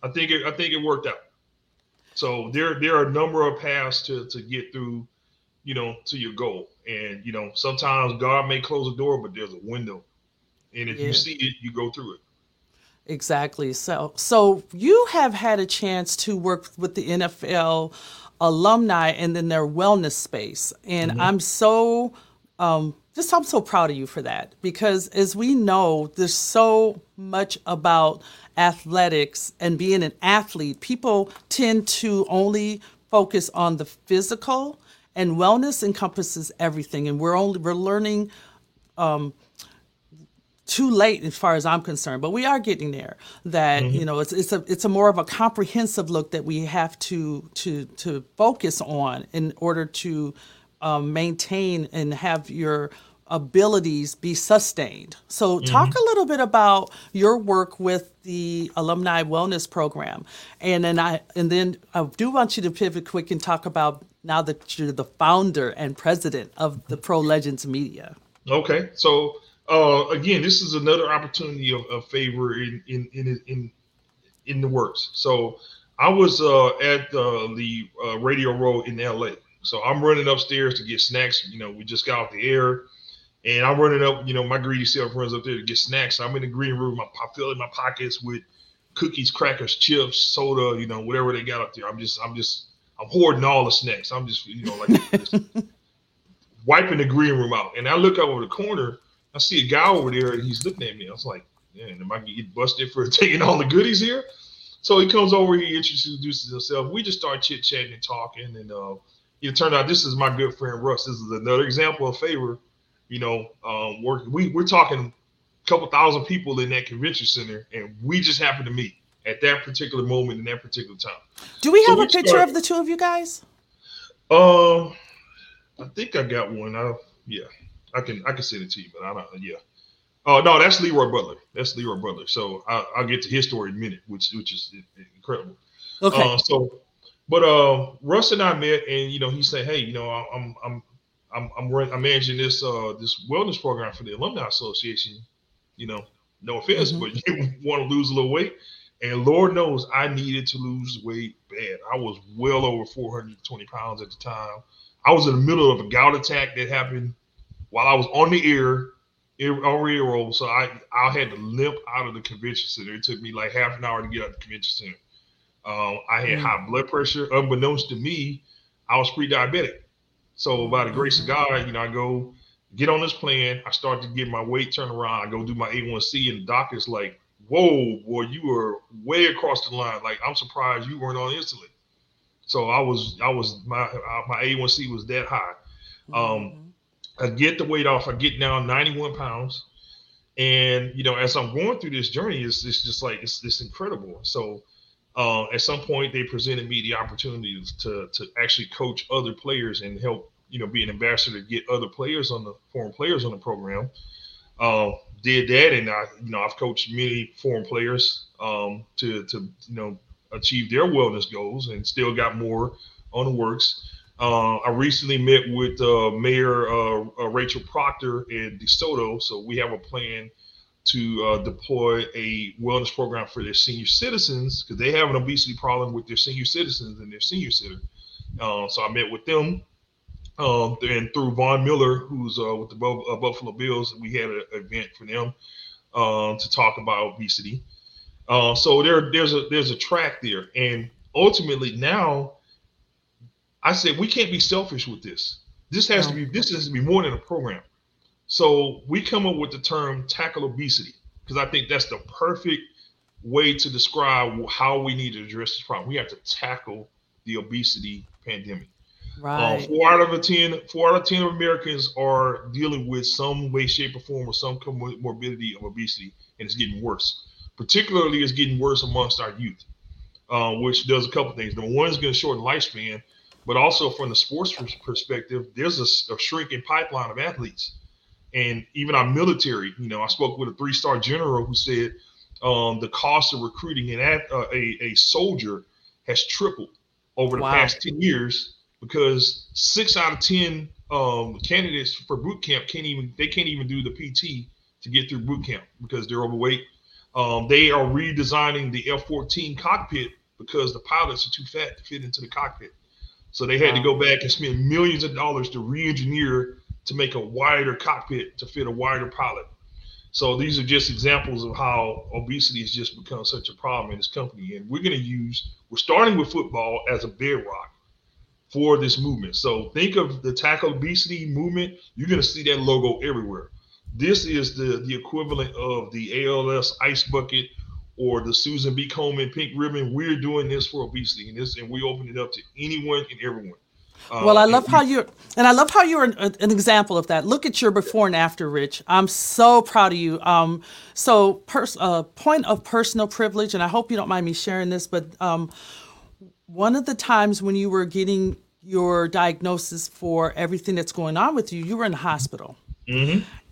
[SPEAKER 2] I think it, I think it worked out. So there there are a number of paths to to get through, you know, to your goal. And you know, sometimes God may close a door, but there's a window, and if yeah. you see it, you go through it.
[SPEAKER 1] Exactly. So, so you have had a chance to work with the NFL alumni and then their wellness space, and mm-hmm. I'm so um, just I'm so proud of you for that because as we know, there's so much about athletics and being an athlete. People tend to only focus on the physical, and wellness encompasses everything. And we're only we're learning. Um, too late as far as I'm concerned, but we are getting there. That mm-hmm. you know, it's it's a it's a more of a comprehensive look that we have to to to focus on in order to um, maintain and have your abilities be sustained. So, mm-hmm. talk a little bit about your work with the alumni wellness program, and then I and then I do want you to pivot quick and talk about now that you're the founder and president of the Pro Legends Media.
[SPEAKER 2] Okay, so uh, again, this is another opportunity of, of favor in, in in in in the works. So I was uh, at uh, the uh, Radio Row in LA. So I'm running upstairs to get snacks. You know, we just got off the air, and I'm running up. You know, my greedy self runs up there to get snacks. So I'm in the green room. I'm filling my pockets with cookies, crackers, chips, soda, you know, whatever they got up there. I'm just, I'm just, I'm hoarding all the snacks. I'm just, you know, like wiping the green room out. And I look over the corner, I see a guy over there, and he's looking at me. I was like, man, am I gonna get busted for taking all the goodies here? So he comes over, he introduces himself. We just start chit chatting and talking, and uh, it turned out this is my good friend Russ. This is another example of favor. You know, um, working. We we're talking a couple thousand people in that convention center, and we just happened to meet at that particular moment in that particular time.
[SPEAKER 1] Do we
[SPEAKER 2] So
[SPEAKER 1] have a
[SPEAKER 2] we
[SPEAKER 1] picture of the two of you guys?
[SPEAKER 2] Um, I think I got one. I, yeah, I can I can send it to you, but I don't. Yeah. Oh no, that's LeRoy Butler. That's LeRoy Butler. So I, I'll get to his story in a minute, which which is incredible.
[SPEAKER 1] Okay.
[SPEAKER 2] Uh, so, but uh, Russ and I met, and you know, he said, "Hey, you know, I'm I'm I'm I'm run, I'm managing this uh this wellness program for the Alumni Association. You know, no offense,
[SPEAKER 1] Mhm.
[SPEAKER 2] but you want to lose a little weight." And Lord knows I needed to lose weight bad. I was well over 420 pounds at the time. I was in the middle of a gout attack that happened while I was on the air, air on air roll. So I I had to limp out of the convention center. It took me like half an hour to get out of the convention center. Um, I had
[SPEAKER 1] Mm.
[SPEAKER 2] high blood pressure. Unbeknownst to me, I was pre-diabetic. So by the grace of God, you know, I go get on this plan. I start to get my weight turned around. I go do my A1C, and the doctor's like, "Whoa, boy, you were way across the line. Like, I'm surprised you weren't on insulin." So I was, I was my uh, my A1C was that high. Um, I get the weight off. I get down 91 pounds, and you know, as I'm going through this journey, it's, it's just like it's it's incredible. So, uh, at some point, they presented me the opportunity to to actually coach other players and help you know be an ambassador to get other players on the foreign players on the program. Uh, did that, and I you know I've coached many foreign players um, to to you know achieve their wellness goals, and still got more on the works. Uh, I recently met with uh, Mayor uh, uh, Rachel Proctor in DeSoto, so we have a plan to uh, deploy a wellness program for their senior citizens because they have an obesity problem with their senior citizens in their senior center. Uh, so I met with them, um, and through Von Miller, who's with the Bu- Buffalo Bills, we had an event for them um, to talk about obesity. So there, there's a there's a track there, and ultimately now I said we can't be selfish with this. This has to be this has to be more than a program. So we come up with the term tackle obesity because I think that's the perfect way to describe how we need to address this problem. We have to tackle the obesity pandemic. Uh,
[SPEAKER 1] Right.
[SPEAKER 2] four out of ten, four out of ten of Americans are dealing with some way, shape, or form or some comorbidity of obesity, and it's getting worse. Particularly, it's getting worse amongst our youth, uh, which does a couple things. Number one is going to shorten lifespan, but also from the sports perspective, there's a shrinking pipeline of athletes, and even our military. You know, I spoke with a three-star general who said um, the cost of recruiting an uh, a a soldier has tripled over the
[SPEAKER 1] Wow.
[SPEAKER 2] past ten years because six out of ten um, candidates for boot camp can't even they can't even do the PT to get through boot camp because they're overweight. Um, they are redesigning the F-14 cockpit because the pilots are too fat to fit into the cockpit. So they had to go back and spend millions of dollars to re-engineer to make a wider cockpit to fit a wider pilot. So these are just examples of how obesity has just become such a problem in this company. And we're going to use, we're starting with football as a bedrock for this movement. So think of the tackle obesity movement. You're going to see that logo everywhere. This is the, the equivalent of the ALS ice bucket or the Susan B. Komen pink ribbon. We're doing this for obesity and this, and we open it up to anyone and everyone. Uh,
[SPEAKER 1] Well, I love how you're, and I love how you're an, an example of that. Look at your before and after, Rich. I'm so proud of you. Um, so, pers- uh, point of personal privilege, and I hope you don't mind me sharing this, but um, one of the times when you were getting your diagnosis for everything that's going on with you, you were in the hospital,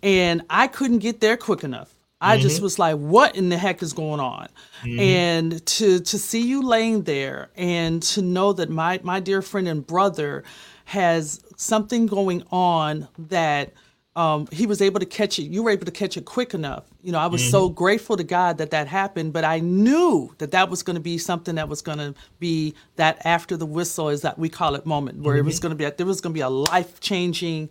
[SPEAKER 1] and I couldn't get there quick enough. I just mm-hmm. was like, "What in the heck is going on?" Mm-hmm. And to to see you laying there, and to know that my my dear friend and brother has something going on that um, he was able to catch it. You were able to catch it quick enough. You know, I was so mm-hmm. grateful to God that that happened. But I knew that that was going to be something that was going to be that after the whistle is that we call it moment, where it was going to be there was going to be a life changing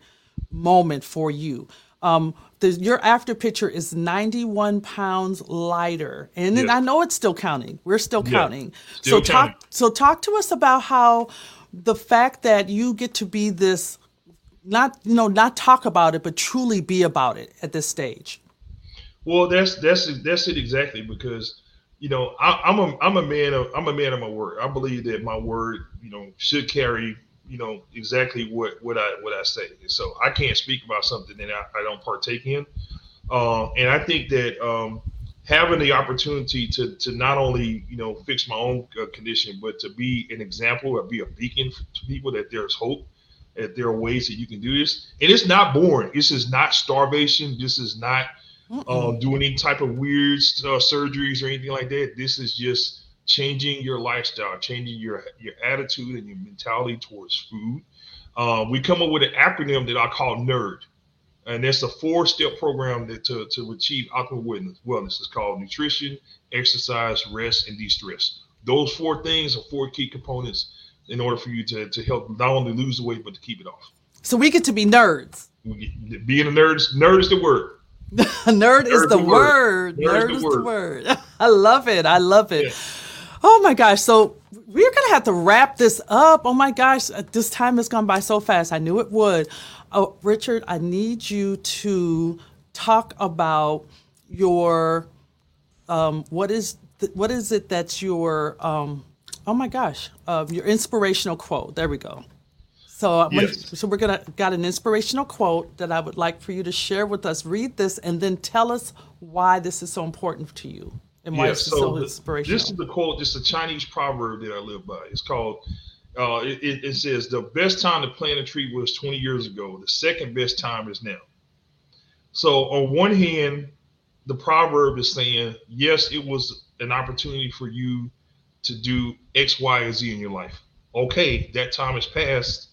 [SPEAKER 1] moment for you. Um, the, your after picture is 91 pounds lighter, and then I know it's still counting. We're still
[SPEAKER 2] Yeah,
[SPEAKER 1] counting.
[SPEAKER 2] still
[SPEAKER 1] so talk. So talk to us about how the fact that you get to be this, not you know, not talk about it, but truly be about it at this stage.
[SPEAKER 2] Well, that's that's that's it exactly because you know I, I'm a I'm a man of I'm a man of my word. I believe that my word you know should carry you know exactly what what I what I say. So I can't speak about something that I, I don't partake in. Uh, and I think that um, having the opportunity to to not only you know fix my own uh, condition, but to be an example or be a beacon to people that there's hope, that there are ways that you can do this, and it's not boring. This is not starvation. This is not um, do any type of weird uh, surgeries or anything like that. This is just changing your lifestyle, changing your your attitude and your mentality towards food. Uh, we come up with an acronym that I call NERD, and that's a four-step program that to, to achieve optimal wellness. Wellness It's called nutrition, exercise, rest, and de-stress. Those four things are four key components in order for you to, to help not only lose the weight but to keep it off.
[SPEAKER 1] So we get to be nerds.
[SPEAKER 2] Get- Being a nerd, is- nerd is the word.
[SPEAKER 1] Nerd is the
[SPEAKER 2] the
[SPEAKER 1] word.
[SPEAKER 2] word.
[SPEAKER 1] Nerd
[SPEAKER 2] Nerd's
[SPEAKER 1] is
[SPEAKER 2] the
[SPEAKER 1] the
[SPEAKER 2] word.
[SPEAKER 1] word. I love it. I love it. Oh my gosh. So we're going to have to wrap this up. Oh my gosh. uh, This time has gone by so fast. I knew it would. Oh, Richard, I need you to talk about your, um, what is, th- what is it that's your, um, oh my gosh, um, your inspirational quote. There we go. So,
[SPEAKER 2] Yes.
[SPEAKER 1] so we're gonna got an inspirational quote that I would like for you to share with us. Read this and then tell us why this is so important to you and why
[SPEAKER 2] Yeah,
[SPEAKER 1] so,
[SPEAKER 2] the-
[SPEAKER 1] inspirational.
[SPEAKER 2] This is the quote. This is a Chinese proverb that I live by. It's called. Uh, it, it it says the best time to plant a tree was 20 years ago. The second best time is now. So on one hand, the proverb is saying yes, it was an opportunity for you to do X, Y, and Z in your life. Okay, that time has passed.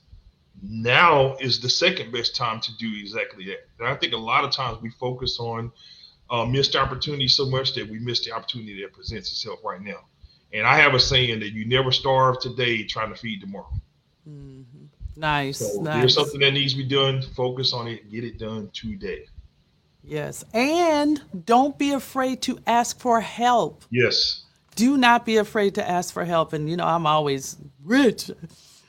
[SPEAKER 2] Now is the second best time to do exactly that. And I think a lot of times we focus on uh, missed opportunity so much that we missed the opportunity that presents itself right now. And I have a saying that you never starve today trying to feed tomorrow.
[SPEAKER 1] nice,
[SPEAKER 2] So if
[SPEAKER 1] nice.
[SPEAKER 2] there's something that needs to be done, focus on it, get it done today.
[SPEAKER 1] Yes, and don't be afraid to ask for help.
[SPEAKER 2] Yes.
[SPEAKER 1] Do not be afraid to ask for help. And you know, I'm always rich.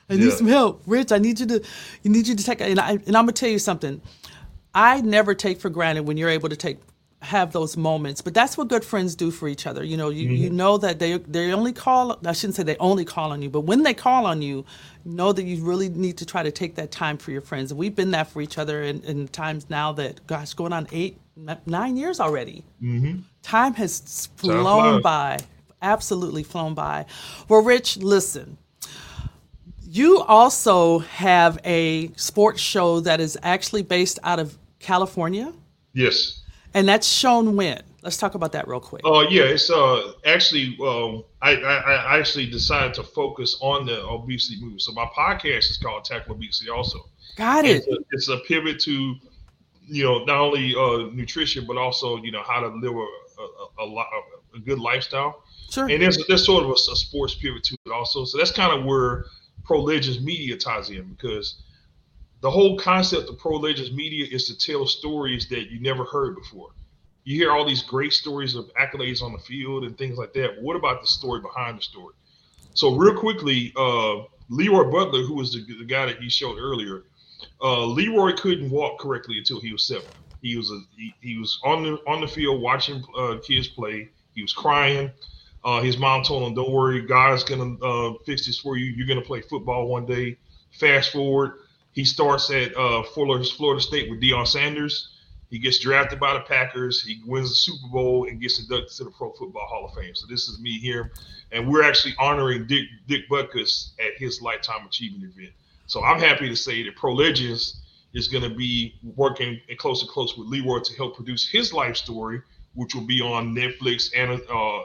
[SPEAKER 1] I need
[SPEAKER 2] Yeah.
[SPEAKER 1] some help. Rich, I need you to. You need you to take. And I and I'm gonna tell you something. I never take for granted when you're able to take have those moments. But that's what good friends do for each other. You know, you, you mm-hmm. know that they they only call. I shouldn't say they only call on you, but when they call on you, know that you really need to try to take that time for your friends. And we've been that for each other in, in times now that gosh, going on eight, nine years already. Mm-hmm. Time has flown by, absolutely flown by. Well, Rich, listen. You also have a sports show that is actually based out of California,
[SPEAKER 2] Yes.
[SPEAKER 1] And that's shown when. Let's talk about that real quick.
[SPEAKER 2] Uh, yeah, it's uh actually um I, I I actually decided to focus on the obesity movement. So my podcast is called Tackle Obesity also.
[SPEAKER 1] Got it.
[SPEAKER 2] It's a, it's a pivot to, you know, not only uh, nutrition but also you know how to live a a, a, a good lifestyle.
[SPEAKER 1] Sure.
[SPEAKER 2] And there's there's sort of a, a sports pivot to it also. So that's kind of where pro media ties in because the whole concept of pro legends media is to tell stories that you never heard before. You hear all these great stories of accolades on the field and things like that. What about the story behind the story? So real quickly, uh, LeRoy Butler, who was the, the guy that you showed earlier, uh, LeRoy couldn't walk correctly until he was seven. He was a he, he was on the on the field watching uh, kids play. He was crying. Uh, his mom told him, "Don't worry, God's gonna uh, fix this for you. You're gonna play football one day." Fast forward, he starts at uh, Florida, Florida State with Deion Sanders. He gets drafted by the Packers. He wins the Super Bowl and gets inducted to the Pro Football Hall of Fame. So this is me here, and we're actually honoring Dick Dick Butkus at his lifetime achievement event. So I'm happy to say that Pro Legends is going to be working close and close with LeRoy to help produce his life story, which will be on Netflix and uh,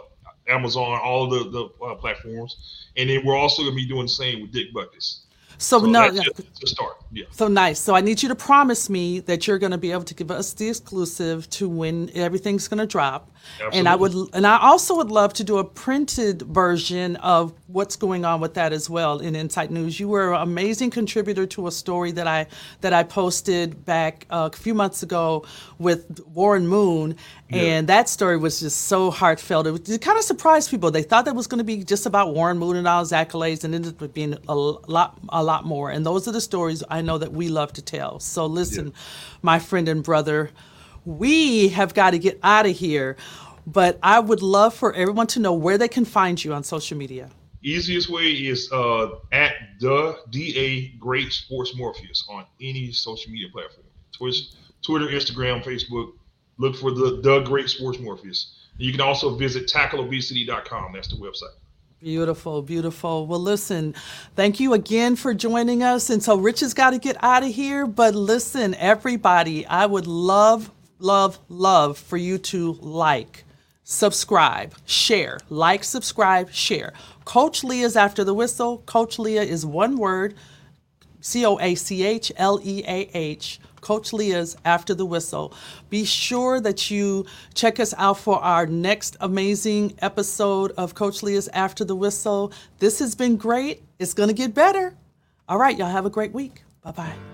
[SPEAKER 2] Amazon, all the the uh, platforms. And then we're also going to be doing the same with Dick Butkus.
[SPEAKER 1] so,
[SPEAKER 2] So
[SPEAKER 1] no,
[SPEAKER 2] that's just to start. Yeah.
[SPEAKER 1] So nice. So I need you to promise me that you're going to be able to give us the exclusive to when everything's going to drop. And I would, and I also would love to do a printed version of what's going on with that as well in Insight News. You were an amazing contributor to a story that I that I posted back uh, a few months ago with Warren Moon, and that story was just so heartfelt. It, was, it kind of surprised people. They thought that was going to be just about Warren Moon and all his accolades, and it ended up being a lot, a lot more. And those are the stories I know that we love to tell. So listen, my friend and brother, we have got to get out of here. But I would love for everyone to know where they can find you on social media.
[SPEAKER 2] Easiest way is uh, at the DA Great Sports Morpheus on any social media platform. Twitch, Twitter, Instagram, Facebook. Look for the the Great Sports Morpheus. You can also visit tackleobesity.com. That's the website.
[SPEAKER 1] Beautiful, beautiful. Well, listen, thank you again for joining us. And so Rich has got to get out of here. But listen, everybody, I would love, love, love for you to like, subscribe, share, like, subscribe, share. Coach Leah's After the Whistle. Coach Leah is one word C O A C H L E A H. Coach Leah's After the Whistle. Be sure that you check us out for our next amazing episode of Coach Leah's After the Whistle. This has been great. It's going to get better. All right, y'all have a great week. Bye bye.